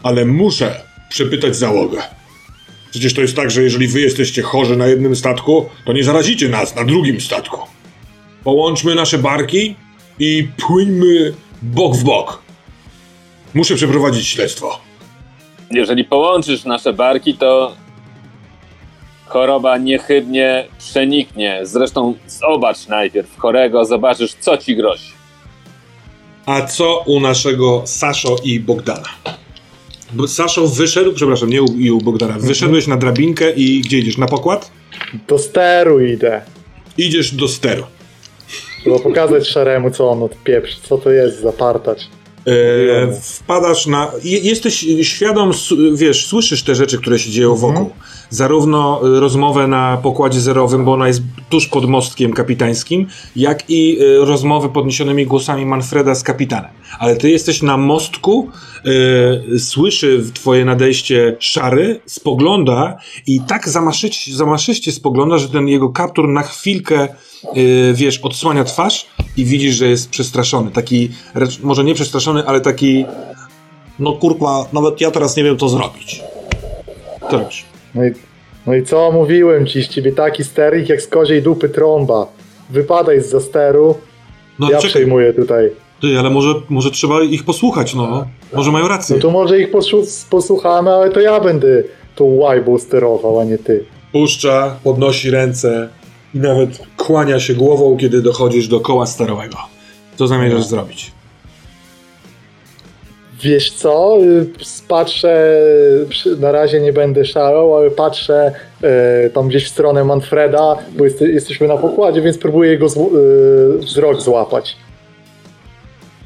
Ale muszę przepytać załogę. Przecież to jest tak, że jeżeli wy jesteście chorzy na jednym statku, to nie zarazicie nas na drugim statku. Połączmy nasze barki i płyńmy bok w bok. Muszę przeprowadzić śledztwo. Jeżeli połączysz nasze barki, to choroba niechybnie przeniknie. Zresztą zobacz najpierw chorego, zobaczysz, co ci grozi. A co u naszego Saszo i Bogdana? Saszo wyszedł, przepraszam, nie u, i u Bogdana. Wyszedłeś na drabinkę i gdzie idziesz? Na pokład? Do steru idę. Idziesz do steru. Trzeba pokazać szaremu, co on odpieprzy. Co to jest za partacz. E, wpadasz na. je- Jesteś świadom, wiesz, słyszysz te rzeczy, które się dzieją wokół. Zarówno e, rozmowę na pokładzie zerowym, bo ona jest tuż pod mostkiem kapitańskim, jak i e, rozmowy podniesionymi głosami Manfreda z kapitanem. Ale ty jesteś na mostku, e, słyszy twoje nadejście szary, spogląda i tak zamaszyście, zamaszyście spogląda, że ten jego kaptur na chwilkę, e, wiesz, odsłania twarz i widzisz, że jest przestraszony. Taki, może nie przestraszony, ale taki, no kurwa, nawet ja teraz nie wiem, co zrobić. Robisz? No i, no i co mówiłem ci, z ciebie taki sterik jak z koziej dupy trąba. Wypadaj z steru, No ja czekaj, przejmuję tutaj. ty, ale może, może trzeba ich posłuchać, no. Może mają rację. No to może ich posłu- posłuchamy, ale to ja będę tą łajbą sterował, a nie ty. Puszcza, podnosi ręce i nawet kłania się głową, kiedy dochodzisz do koła sterowego. Co zamierzasz zrobić? Wiesz co, y, patrzę, na razie nie będę szalał, ale patrzę e, tam gdzieś w stronę Manfreda, bo jest, jesteśmy na pokładzie, więc próbuję jego zł- y, wzrok złapać.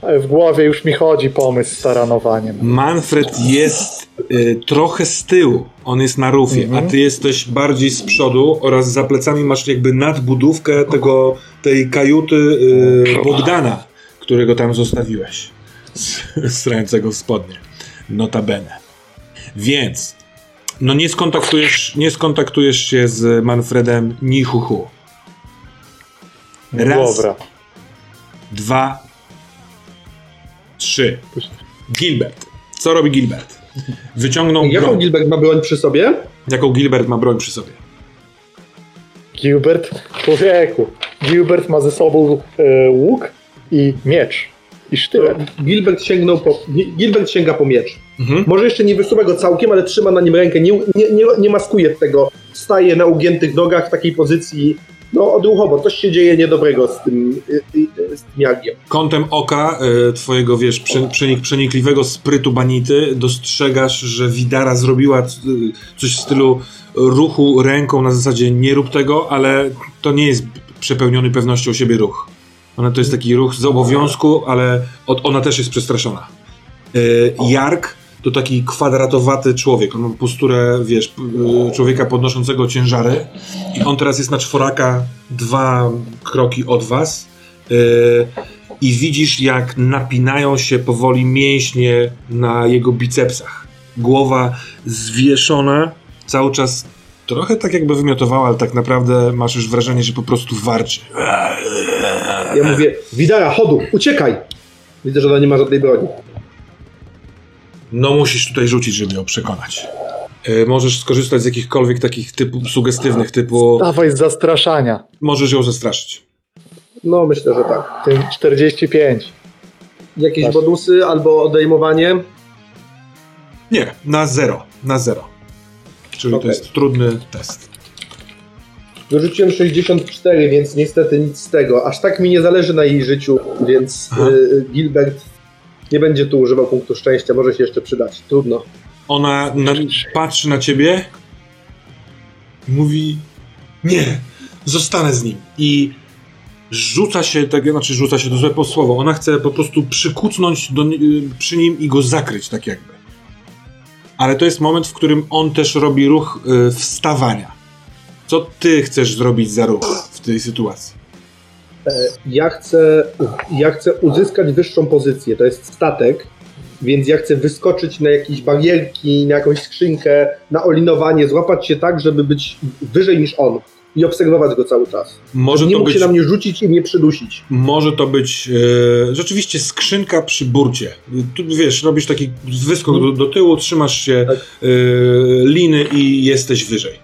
Ale w głowie już mi chodzi pomysł z taranowaniem. Manfred jest y, trochę z tyłu. On jest na rufie, a ty jesteś bardziej z przodu oraz za plecami masz jakby nadbudówkę tego, tej kajuty y, Bogdana, którego tam zostawiłeś. Strającego w spodnie. Notabene. Więc no nie skontaktujesz, nie skontaktujesz się z Manfredem ni hu hu. Raz, Dobra. dwa, trzy. Gilbert. Co robi Gilbert? Wyciągnął Jaką broń. Gilbert ma broń przy sobie? Jaką Gilbert ma broń przy sobie? Gilbert, człowieku, Gilbert ma ze sobą e, łuk i miecz. I sztylet. Gilbert sięgnął po. Gilbert sięga po miecz. Mhm. Może jeszcze nie wysuwa go całkiem, ale trzyma na nim rękę, nie, nie, nie, nie maskuje tego. Staje na ugiętych nogach w takiej pozycji, no odruchowo, coś się dzieje niedobrego z tym, y, y, z tym jagiem. Kątem oka y, twojego, wiesz, prze, przenik, przenikliwego sprytu banity dostrzegasz, że Widara zrobiła y, coś w stylu ruchu ręką na zasadzie nie rób tego, ale to nie jest przepełniony pewnością siebie ruch. Ona to jest taki ruch z obowiązku, ale od, ona też jest przestraszona. Y, Jark to taki kwadratowaty człowiek. On ma posturę, wiesz, y, człowieka podnoszącego ciężary i on teraz jest na czworaka dwa kroki od was y, i widzisz, jak napinają się powoli mięśnie na jego bicepsach. Głowa zwieszona, cały czas trochę tak jakby wymiotowała, ale tak naprawdę masz już wrażenie, że po prostu warczy. Ja mówię, Widara, chodu, uciekaj! Widzę, że ona nie ma żadnej broni. No musisz tutaj rzucić, żeby ją przekonać. Y, możesz skorzystać z jakichkolwiek takich typu sugestywnych, typu Dawaj z zastraszania. możesz ją zastraszyć. No, myślę, że tak. Tym 45. Jakieś Tak. bonusy albo odejmowanie. Nie, na zero, na zero. Czyli to Okej. jest trudny test. Wyrzuciłem 64, więc niestety nic z tego. Aż tak mi nie zależy na jej życiu, więc Aha. y, Gilbert nie będzie tu używał punktu szczęścia, może się jeszcze przydać. Trudno. Ona na, patrzy na ciebie i mówi: Nie, zostanę z nim. I rzuca się, tak, znaczy rzuca się to złe po słowo. Ona chce po prostu przykucnąć do, y, przy nim i go zakryć, tak jakby. Ale to jest moment, w którym on też robi ruch y, wstawania. Co ty chcesz zrobić za ruch w tej sytuacji? Ja chcę, ja chcę uzyskać wyższą pozycję. To jest statek, więc ja chcę wyskoczyć na jakieś barierki, na jakąś skrzynkę, na olinowanie, złapać się tak, żeby być wyżej niż on i obserwować go cały czas. Może nie to mógł być się na mnie rzucić i mnie przydusić. Może to być e, rzeczywiście skrzynka przy burcie. Tu wiesz, robisz taki wyskok do, do tyłu, trzymasz się Tak. e, liny i jesteś wyżej.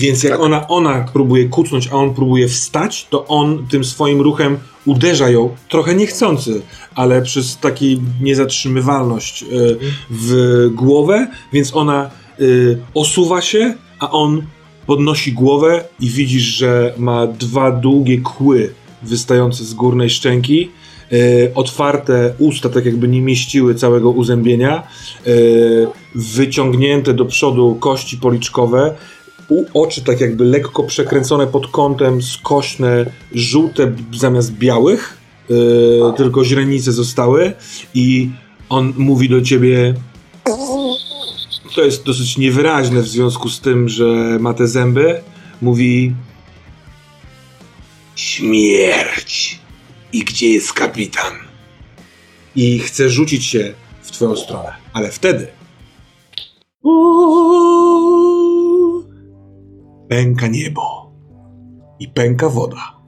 Więc jak Tak. ona, ona próbuje kucnąć, a on próbuje wstać, to on tym swoim ruchem uderza ją, trochę niechcący, ale przez taką niezatrzymywalność e, w głowę, więc ona e, osuwa się, a on podnosi głowę i widzisz, że ma dwa długie kły wystające z górnej szczęki, e, otwarte usta, tak jakby nie mieściły całego uzębienia, wyciągnięte do przodu kości policzkowe, oczy tak jakby lekko przekręcone pod kątem, skośne, żółte zamiast białych, e, tylko źrenice zostały i on mówi do ciebie to jest dosyć niewyraźne w związku z tym, że ma te zęby. Mówi śmierć. I gdzie jest kapitan? I chce rzucić się w twoją stronę, ale wtedy pęka niebo i pęka woda.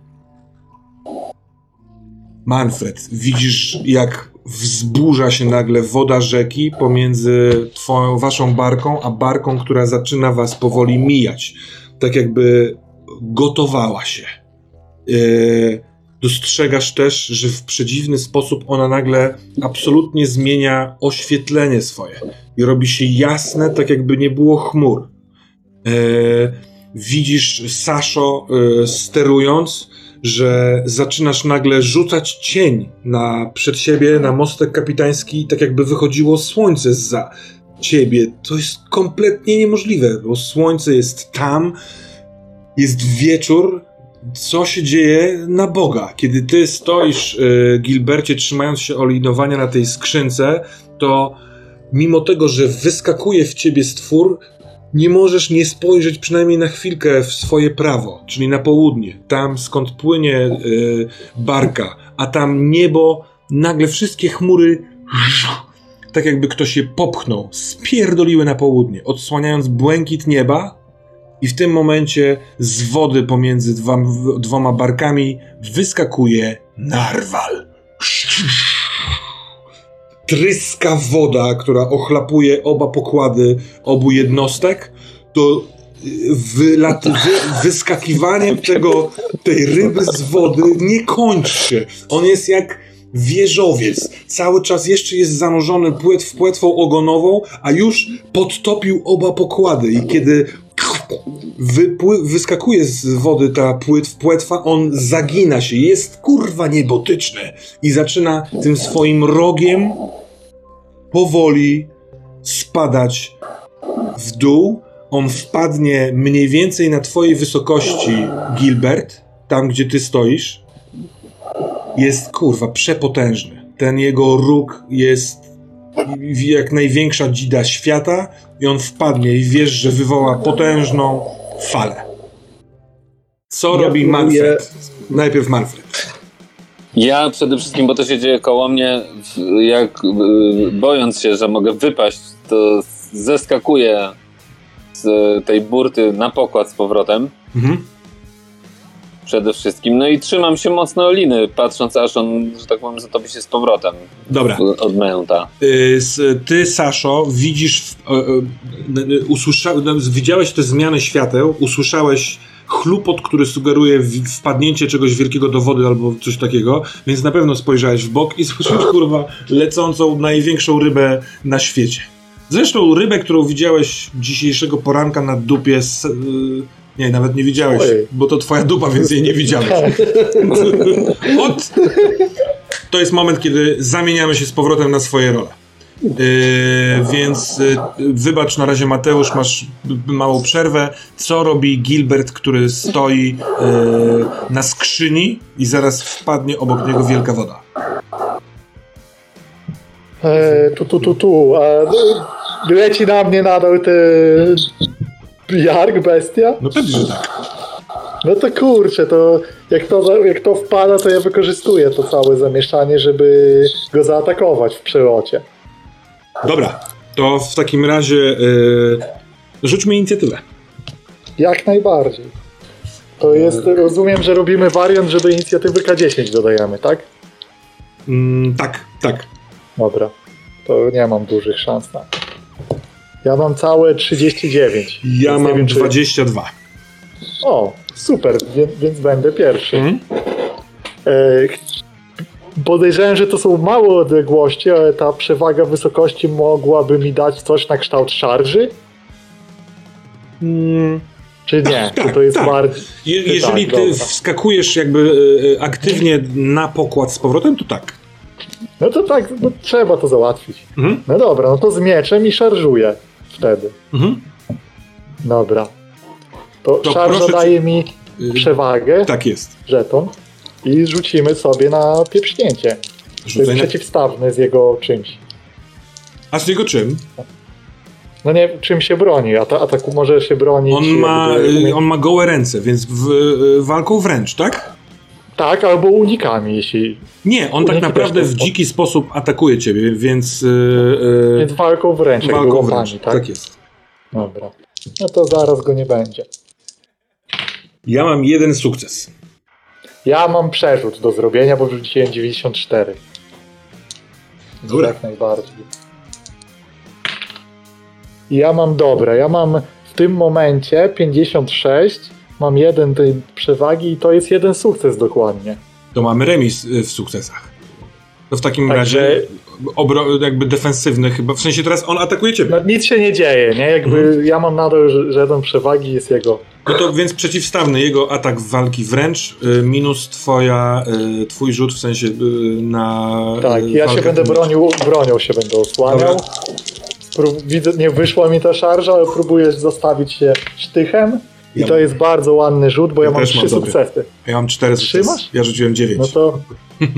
Manfred, widzisz jak wzburza się nagle woda rzeki pomiędzy twoją, waszą barką, a barką, która zaczyna was powoli mijać. Tak jakby gotowała się. Yy, dostrzegasz też, że w przedziwny sposób ona nagle absolutnie zmienia oświetlenie swoje i robi się jasne, tak jakby nie było chmur. Yy, widzisz Saszo yy, sterując, że zaczynasz nagle rzucać cień na, przed siebie, na mostek kapitański, tak jakby wychodziło słońce za ciebie. To jest kompletnie niemożliwe, bo słońce jest tam, jest wieczór. Co się dzieje na Boga? Kiedy ty stoisz, y, Gilbercie, trzymając się olinowania na tej skrzynce, to mimo tego, że wyskakuje w ciebie stwór, nie możesz nie spojrzeć przynajmniej na chwilkę w swoje prawo, czyli na południe, tam skąd płynie y, barka, a tam niebo, nagle wszystkie chmury, tak jakby ktoś je popchnął, spierdoliły na południe, odsłaniając błękit nieba. I w tym momencie z wody pomiędzy dwoma barkami wyskakuje narwal. Tryska woda, która ochlapuje oba pokłady obu jednostek, to wylat, wy, wyskakiwaniem tego, tej ryby z wody nie kończy się. On jest jak wieżowiec cały czas jeszcze jest zanurzony płet w płetwą ogonową, a już podtopił oba pokłady i kiedy wypły- wyskakuje z wody ta płyt, płetwa, on zagina się, jest kurwa niebotyczny i zaczyna tym swoim rogiem powoli spadać w dół. On wpadnie mniej więcej na twojej wysokości, Gilbert, tam gdzie ty stoisz. Jest kurwa przepotężny. Ten jego róg jest jak największa dzida świata i on wpadnie i wiesz, że wywoła potężną falę. Co Ja robi próbuję- Manfred? Najpierw Manfred. Ja przede wszystkim, bo to się dzieje koło mnie, jak y, bojąc się, że mogę wypaść, to zeskakuję z tej burty na pokład z powrotem. Mhm. Przede wszystkim. No i trzymam się mocno o liny, patrząc aż on, że tak powiem, zatopi się z powrotem Dobra. od męta. Y, Ty, Saszo, widzisz, usłysza, no, widziałeś te zmiany świateł, usłyszałeś chlupot, który sugeruje wpadnięcie czegoś wielkiego do wody albo coś takiego, więc na pewno spojrzałeś w bok i słyszałeś, kurwa, lecącą największą rybę na świecie. Zresztą rybę, którą widziałeś dzisiejszego poranka na dupie z, y, nie, nawet nie widziałeś, Ojej. bo to twoja dupa, więc jej nie widziałeś. Od... To jest moment, kiedy zamieniamy się z powrotem na swoje role. Yy, więc yy, wybacz na razie Mateusz, masz małą przerwę. Co robi Gilbert, który stoi yy, na skrzyni i zaraz wpadnie obok niego wielka woda? E, tu, tu, tu, tu. A, no, leci na mnie nadal ten Jark, bestia? No pewnie, że tak. No to kurczę, to jak, to jak to wpada, to ja wykorzystuję to całe zamieszanie, żeby go zaatakować w przelocie. Dobra, to w takim razie yy, rzućmy inicjatywę. Jak najbardziej. To jest, rozumiem, że robimy wariant, że do inicjatywy K10 dodajemy, tak? Mm, tak, tak. Dobra. To nie mam dużych szans na to. Ja mam całe 39. Ja mam wiem, czy- 22. O, super, więc, więc będę pierwszy. Mhm. E, podejrzewam, że to są małe odległości, ale ta przewaga wysokości mogłaby mi dać coś na kształt szarży? Mm, Czy nie? Tak, Czy to jest tak. bardziej. Je, Tak, jeżeli ty dobra. wskakujesz jakby e, aktywnie na pokład z powrotem, to tak. No to tak, no, trzeba to załatwić. Mhm. No dobra, no to z mieczem i szarżuję wtedy. Mhm. Dobra. To, To szarża cię- daje mi Y, przewagę, Tak jest. żeton i rzucimy sobie na pieprznięcie. To jest przeciwstawny z jego czymś. A z niego czym? No nie, czym się broni? Ata ataku może się bronić. On ma, jakby y, on ma gołe ręce, więc w, y, walką wręcz, tak? Tak, albo unikami, jeśli. Nie, on tak naprawdę w dziki sposób atakuje ciebie, więc... y, y, Więc walką wręcz, jakby walką łapami, wręcz, tak? tak jest. Dobra. No to zaraz go nie będzie. Ja mam jeden sukces. Ja mam przerzut do zrobienia, bo wrzuciłem 94. Dobra. Jak najbardziej. Ja mam dobre. Ja mam w tym momencie 56. Mam jeden tej przewagi i to jest jeden sukces dokładnie. To mamy remis y, w sukcesach. To w takim Także- razie obro, jakby defensywny chyba. W sensie teraz on atakuje ciebie. No, nic się nie dzieje, nie? Jakby Mhm. ja mam nadal żaden przewagi, jest jego. No to więc przeciwstawny jego atak walki wręcz y, minus twoja, y, twój rzut w sensie y, na. Tak, y, ja się będę bronił, bronią się będę osłaniał. Spró- widzę, nie wyszła mi ta szarża, ale próbuję zostawić się sztychem. I Ja- to jest bardzo ładny rzut, bo ja, Ja mam mam trzy dobry. sukcesy. Ja mam cztery sukcesy. Ja rzuciłem dziewięć. No to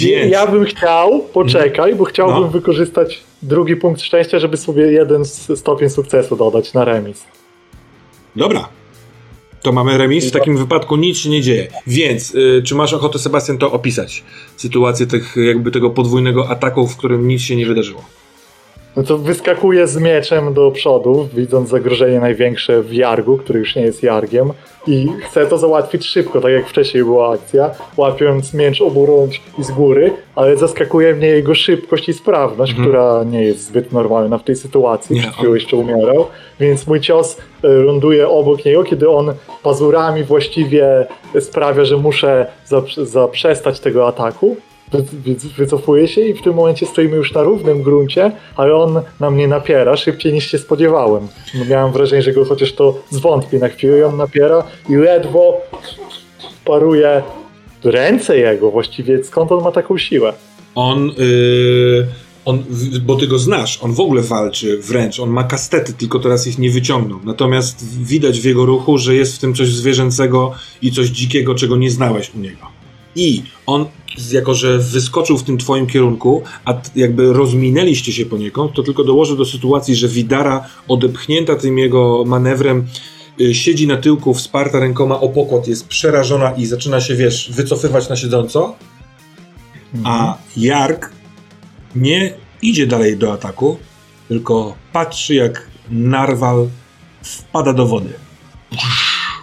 Więc. ja bym chciał, poczekaj, bo chciałbym No. wykorzystać drugi punkt szczęścia, żeby sobie jeden stopień sukcesu dodać na remis. Dobra. To mamy remis. W takim wypadku nic się nie dzieje. Więc, y, czy masz ochotę, Sebastian, to opisać? Sytuację tych, jakby tego podwójnego ataku, w którym nic się nie wydarzyło. No to wyskakuje z mieczem do przodu, widząc zagrożenie największe w Jargu, który już nie jest Jargiem i chce to załatwić szybko, tak jak wcześniej była akcja, łapiąc miecz oburącz i z góry, ale zaskakuje mnie jego szybkość i sprawność, Mhm. która nie jest zbyt normalna w tej sytuacji, przed chwilą jeszcze umierał, więc mój cios e, ląduje obok niego, kiedy on pazurami właściwie sprawia, że muszę zaprze- zaprzestać tego ataku. Więc się i w tym momencie stoimy już na równym gruncie, ale on na mnie napiera szybciej niż się spodziewałem. Miałem wrażenie, że go chociaż to zwątpi na chwilę i on napiera i ledwo paruje ręce jego właściwie. Skąd on ma taką siłę? On, yy, on, bo ty go znasz, on w ogóle walczy wręcz, on ma kastety, tylko teraz ich nie wyciągnął. Natomiast widać w jego ruchu, że jest w tym coś zwierzęcego i coś dzikiego, czego nie znałeś u niego. I on, jako że wyskoczył w tym twoim kierunku, a jakby rozminęliście się poniekąd, to tylko dołoży do sytuacji, że Widara, odepchnięta tym jego manewrem, y, siedzi na tyłku, wsparta rękoma o pokład, jest przerażona i zaczyna się, wiesz, wycofywać na siedząco. A Jark nie idzie dalej do ataku, tylko patrzy jak narwal wpada do wody.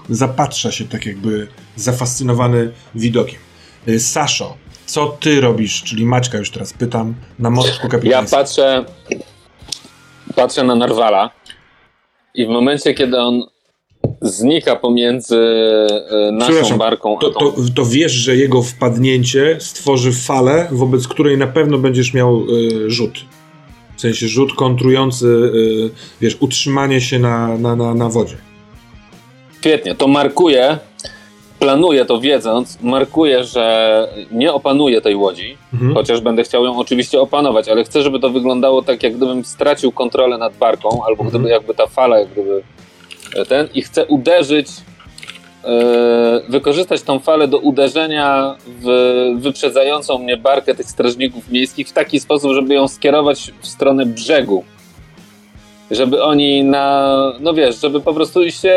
Zapatrza się tak jakby zafascynowany widokiem. Y, Saszo, co ty robisz, czyli Maćka już teraz pytam, na mostku Ja kapitańskim? patrzę, patrzę na Narwala i w momencie, kiedy on znika pomiędzy e, naszą barką To, to, to wiesz, że jego wpadnięcie stworzy falę, wobec której na pewno będziesz miał y, rzut. W sensie rzut kontrujący, y, wiesz, utrzymanie się na, na, na, na wodzie. Świetnie, to markuję, planuję to wiedząc, markuję, że nie opanuję tej łodzi, Mhm. chociaż będę chciał ją oczywiście opanować, ale chcę, żeby to wyglądało tak, jak gdybym stracił kontrolę nad barką, albo gdyby jakby ta fala, jak gdyby e, ten, i chcę uderzyć, e, wykorzystać tą falę do uderzenia w wyprzedzającą mnie barkę tych strażników miejskich w taki sposób, żeby ją skierować w stronę brzegu. Żeby oni na, no wiesz, żeby po prostu się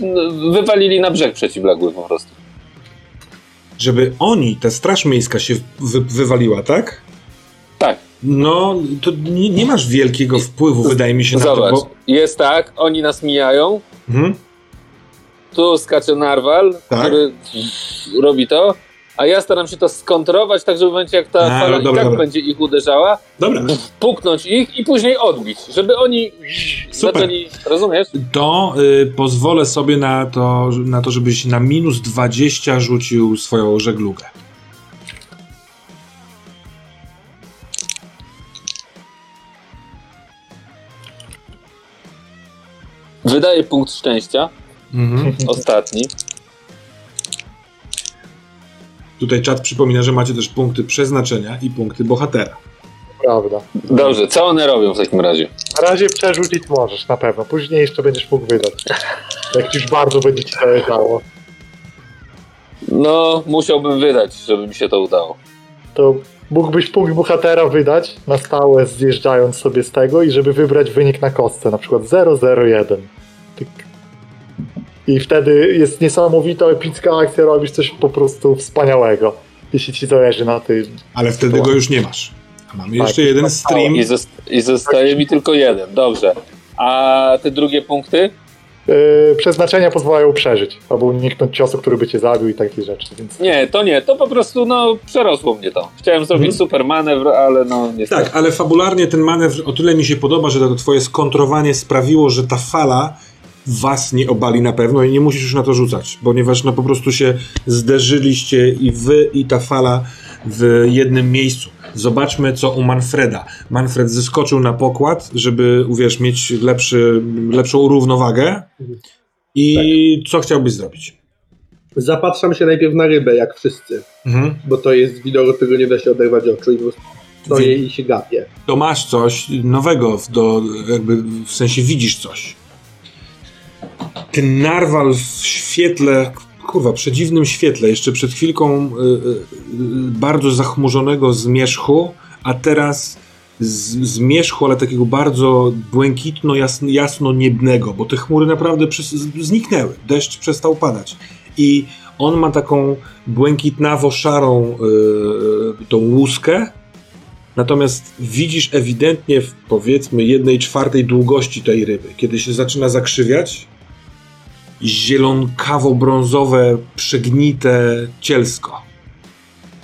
no, wywalili na brzeg przeciwległy po prostu. Żeby oni, ta straż miejska się wy, wywaliła, tak? Tak. No, to nie, nie masz wielkiego wpływu, wydaje mi się, na Zobacz, to, bo... jest tak, oni nas mijają, Mhm. tu skacze narwal, Tak. który robi to, a ja staram się to skontrować, tak żeby w momencie jak ta A, fala no dobra, i tak dobra. będzie ich uderzała, Dobra, puknąć ich i później odbić, żeby oni Super. zaczęli, rozumiesz? to y, pozwolę sobie na to, na to, żebyś na minus 20 rzucił swoją żeglugę. Wydaje punkt szczęścia, Mhm. ostatni. Tutaj czat przypomina, że macie też punkty przeznaczenia i punkty bohatera. Prawda. Dobrze, co one robią w takim razie? Na razie przerzucić możesz, na pewno. Później jeszcze będziesz mógł wydać. Jak już bardzo będzie ci zależało. No, musiałbym wydać, żeby mi się to udało. To mógłbyś punkt bohatera wydać na stałe, zjeżdżając sobie z tego i żeby wybrać wynik na kostce, na przykład 001. Tyk. I wtedy jest niesamowita, epicka akcja, robisz coś po prostu wspaniałego. Jeśli ci zależy na tym. Ale wtedy go już nie masz. A mamy Tak, jeszcze jeden stream. I, zost- I zostaje mi tylko jeden, dobrze. A te drugie punkty? Yy, przeznaczenia pozwalają przeżyć, albo uniknąć ciosu, który by cię zabił i takie rzeczy, więc Nie, to nie, to po prostu, no, przerosło mnie to. Chciałem zrobić Mhm. super manewr, ale no, niestety. Tak, ale fabularnie ten manewr o tyle mi się podoba, że to twoje skontrowanie sprawiło, że ta fala was nie obali na pewno i nie musisz już na to rzucać, ponieważ no po prostu się zderzyliście i wy i ta fala w jednym miejscu. Zobaczmy co u Manfreda. Manfred zeskoczył na pokład, żeby, uwierz, mieć lepszy, lepszą równowagę i co chciałbyś zrobić? Zapatrzam się najpierw na rybę, jak wszyscy, Mhm. bo to jest widok, którego nie da się oderwać oczu i po prostu stoję i się gapię. to masz coś nowego, do, jakby w sensie widzisz coś. Ten narwal w świetle, kurwa, przedziwnym świetle, jeszcze przed chwilką y, y, y, bardzo zachmurzonego zmierzchu, a teraz z, zmierzchu, ale takiego bardzo błękitno, jasno, jasno niebnego, bo te chmury naprawdę przes- z- zniknęły, deszcz przestał padać. I on ma taką błękitnawo-szarą y, tą łuskę, Natomiast widzisz ewidentnie w powiedzmy jednej czwartej długości tej ryby, kiedy się zaczyna zakrzywiać, zielonkawo-brązowe, przegnite cielsko.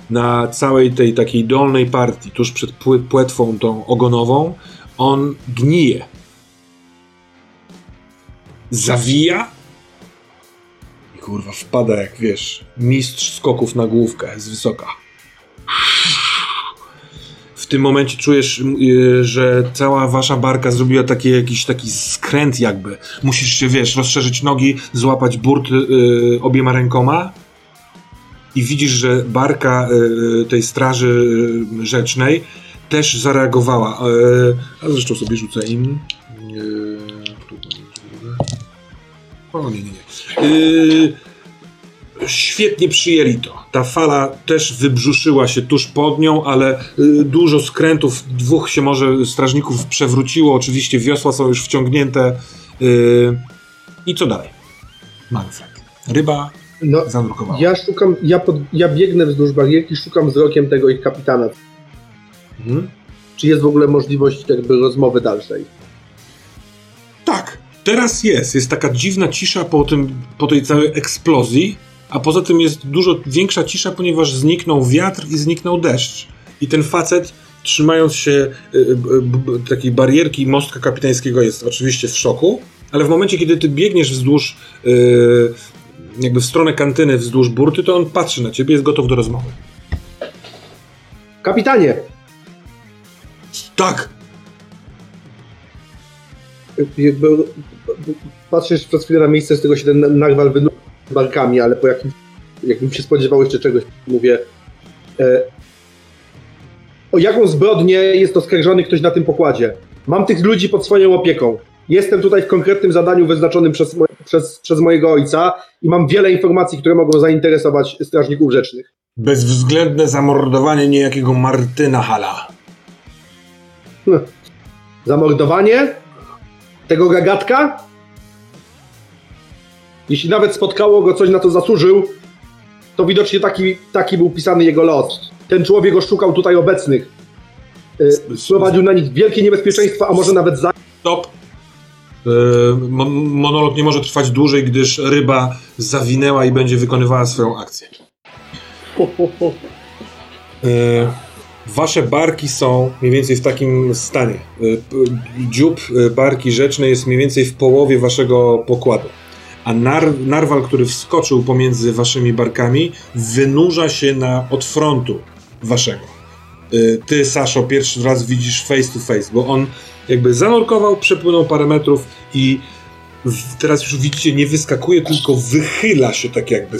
Na całej tej takiej dolnej partii, tuż przed płetwą tą ogonową, on gnije. Zawija i kurwa wpada jak wiesz, mistrz skoków na główkę z wysoka. W tym momencie czujesz, y, że cała wasza barka zrobiła taki, jakiś taki skręt jakby. Musisz się, wiesz, rozszerzyć nogi, złapać burt y, obiema rękoma i widzisz, że barka y, tej straży rzecznej też zareagowała. Y, a zresztą sobie rzucę im. Y, będzie- o nie, nie, nie. Świetnie przyjęli to. Ta fala też wybrzuszyła się tuż pod nią, ale y, dużo skrętów, dwóch się może strażników przewróciło, oczywiście wiosła są już wciągnięte. Y, I co dalej? Manfred. Ryba No, zanurkowała. ja szukam, ja, pod, ja biegnę wzdłuż barierki, szukam wzrokiem tego ich kapitana. Mhm. Czy jest w ogóle możliwość jakby rozmowy dalszej? Tak, teraz jest. Jest taka dziwna cisza po, tym, po tej całej eksplozji, a poza tym jest dużo większa cisza, ponieważ zniknął wiatr i zniknął deszcz. I ten facet, trzymając się y, takiej barierki mostka kapitańskiego, jest oczywiście w szoku, ale w momencie, kiedy ty biegniesz wzdłuż, y, jakby w stronę kantyny, wzdłuż burty, to on patrzy na ciebie, jest gotów do rozmowy. Kapitanie! Tak, patrzysz przez chwilę na miejsce, z tego się ten narwal wynurzył barkami, ale po jakimś, jakbym się spodziewał jeszcze czegoś, mówię e, o jaką zbrodnię jest oskarżony ktoś na tym pokładzie? Mam tych ludzi pod swoją opieką. Jestem tutaj w konkretnym zadaniu wyznaczonym przez, przez, przez mojego ojca i mam wiele informacji, które mogą zainteresować strażników rzecznych. bezwzględne zamordowanie niejakiego Martyna Hala. Zamordowanie tego gagatka? Jeśli nawet spotkało go coś, na co zasłużył, to widocznie taki, taki był pisany jego los. Ten człowiek oszukał tutaj obecnych. Sprowadził na nich wielkie niebezpieczeństwo, a może nawet za... Stop. Mo- monolog nie może trwać dłużej, gdyż ryba zawinęła i będzie wykonywała swoją akcję. Yy, wasze barki są mniej więcej w takim stanie. Dziób barki rzecznej jest mniej więcej w połowie waszego pokładu. A nar narwal, który wskoczył pomiędzy waszymi barkami, wynurza się na od frontu waszego. Yy, ty, Saszo, pierwszy raz widzisz face to face, bo on jakby zanurkował, przepłynął parę metrów i teraz już widzicie, nie wyskakuje, tylko wychyla się tak jakby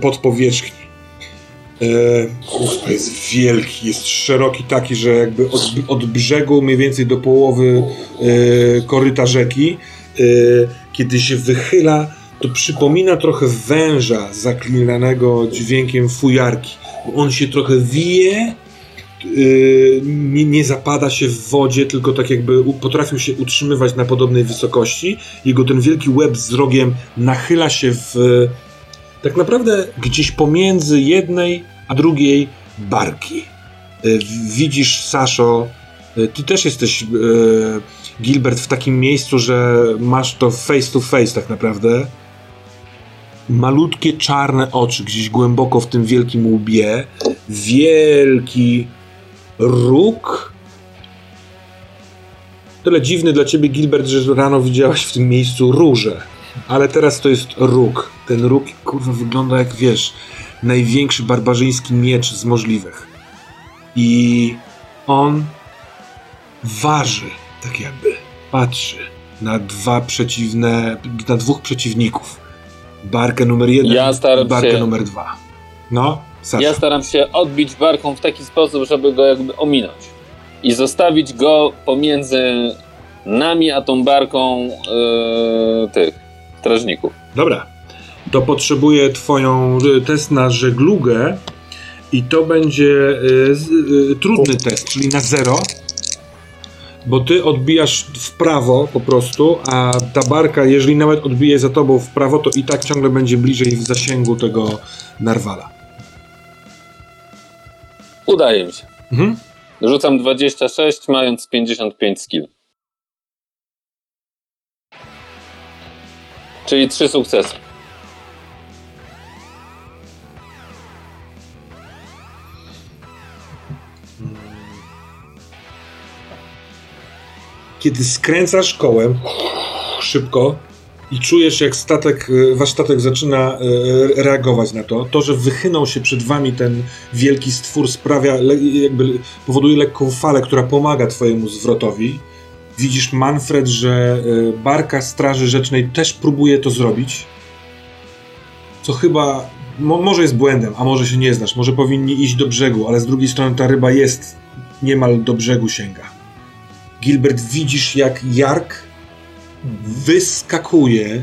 pod powierzchni. E, uff, jest wielki, jest szeroki taki, że jakby od, od brzegu mniej więcej do połowy e, koryta rzeki, e, kiedy się wychyla, to przypomina trochę węża zaklinanego dźwiękiem fujarki. On się trochę wije, yy, nie, nie zapada się w wodzie, tylko tak jakby potrafił się utrzymywać na podobnej wysokości. Jego ten wielki łeb z rogiem nachyla się w tak naprawdę gdzieś pomiędzy jednej a drugiej barki. Yy, widzisz, Saszo, yy, ty też jesteś, yy, Gilbert, w takim miejscu, że masz to face to face tak naprawdę. Malutkie czarne oczy gdzieś głęboko w tym wielkim łbie. Wielki róg. Tyle dziwny dla ciebie, Gilbert, że rano widziałaś w tym miejscu róże. Ale teraz to jest róg. Ten róg, kurwa, wygląda jak, wiesz, największy barbarzyński miecz z możliwych. I on waży, tak jakby, patrzy na dwa przeciwne, na dwóch przeciwników. Barkę numer jeden Ja i barkę się- numer dwa. No, Sasza. Ja staram się odbić barką w taki sposób, żeby go jakby ominąć. I zostawić go pomiędzy nami a tą barką yy, tych strażników. Dobra. To potrzebuję twoją y, test na żeglugę i to będzie y, y, trudny test, czyli na zero. Bo ty odbijasz w prawo po prostu, a ta barka, jeżeli nawet odbije za tobą w prawo, to i tak ciągle będzie bliżej w zasięgu tego narwala. Udaje mi się. Mhm. Rzucam 26, mając 55 skill. Czyli trzy sukcesy. Kiedy skręcasz kołem szybko i czujesz, jak statek, e, wasz statek zaczyna e, reagować na to, to, że wychynął się przed wami ten wielki stwór sprawia, jakby powoduje lekką falę, która pomaga twojemu zwrotowi. Widzisz, Manfred, że e, barka Straży Rzecznej też próbuje to zrobić, co chyba mo, może jest błędem, a może się nie znasz, może powinni iść do brzegu, ale z drugiej strony ta ryba jest niemal do brzegu sięga. Gilbert, widzisz jak Jark wyskakuje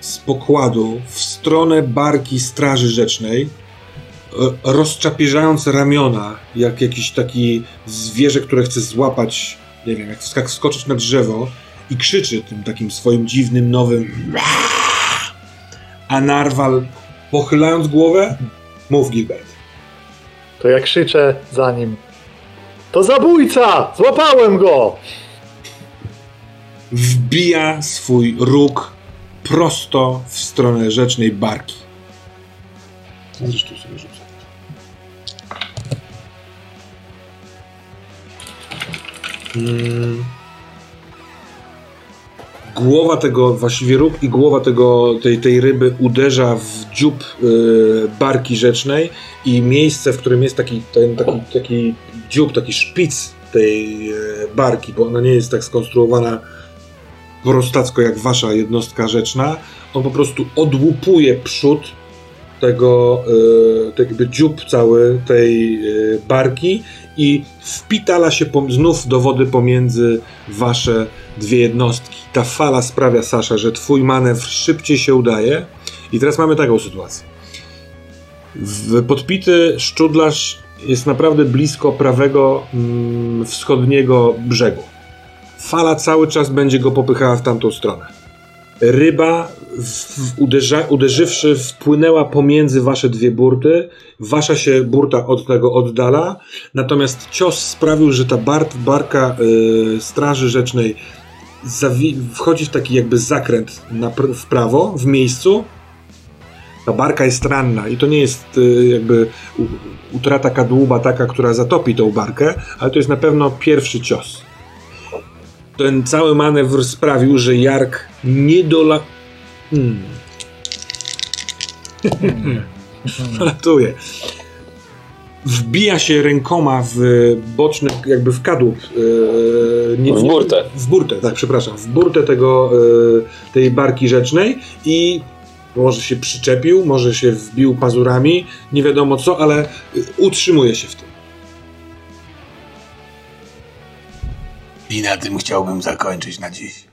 z pokładu w stronę barki Straży Rzecznej, e, rozczapieżając ramiona, jak jakiś taki zwierzę, które chce złapać, nie wiem, jak wskak- wskoczyć na drzewo i krzyczy tym takim swoim dziwnym, nowym a Narwal pochylając głowę, mów Gilbert. To ja krzyczę za nim. To zabójca! Złapałem go! wbija swój róg prosto w stronę rzecznej barki. Zresztą sobie rzucę. Mm. Głowa tego, właściwie róg i głowa tego, tej, tej ryby uderza w dziób y, barki rzecznej i miejsce, w którym jest taki, ten, taki, taki dziób, taki szpic tej y, barki, bo ona nie jest tak skonstruowana prostacko jak wasza jednostka rzeczna, on po prostu odłupuje przód tego, e, tak jakby dziób cały tej e, barki i wpitala się znów do wody pomiędzy wasze dwie jednostki. Ta fala sprawia, Sasza, że twój manewr szybciej się udaje i teraz mamy taką sytuację. W podpity szczudlarz jest naprawdę blisko prawego mm, wschodniego brzegu fala cały czas będzie go popychała w tamtą stronę. Ryba, w, uderza, uderzywszy, wpłynęła pomiędzy wasze dwie burty. Wasza się burta od tego oddala, natomiast cios sprawił, że ta bar, barka y, Straży Rzecznej wchodzi w taki jakby zakręt na pr- w prawo, w miejscu. Ta barka jest ranna i to nie jest y, jakby utrata kadłuba taka, która zatopi tą barkę, ale to jest na pewno pierwszy cios ten cały manewr sprawił, że Jark nie dola... Hmm. Latuje. Wbija się rękoma w boczny, jakby w kadłub. e, nie- W burtę. W burtę, tak, przepraszam. W burtę tego, e, tej barki rzecznej i może się przyczepił, może się wbił pazurami, nie wiadomo co, ale e, utrzymuje się w tym. I na tym chciałbym zakończyć na dziś.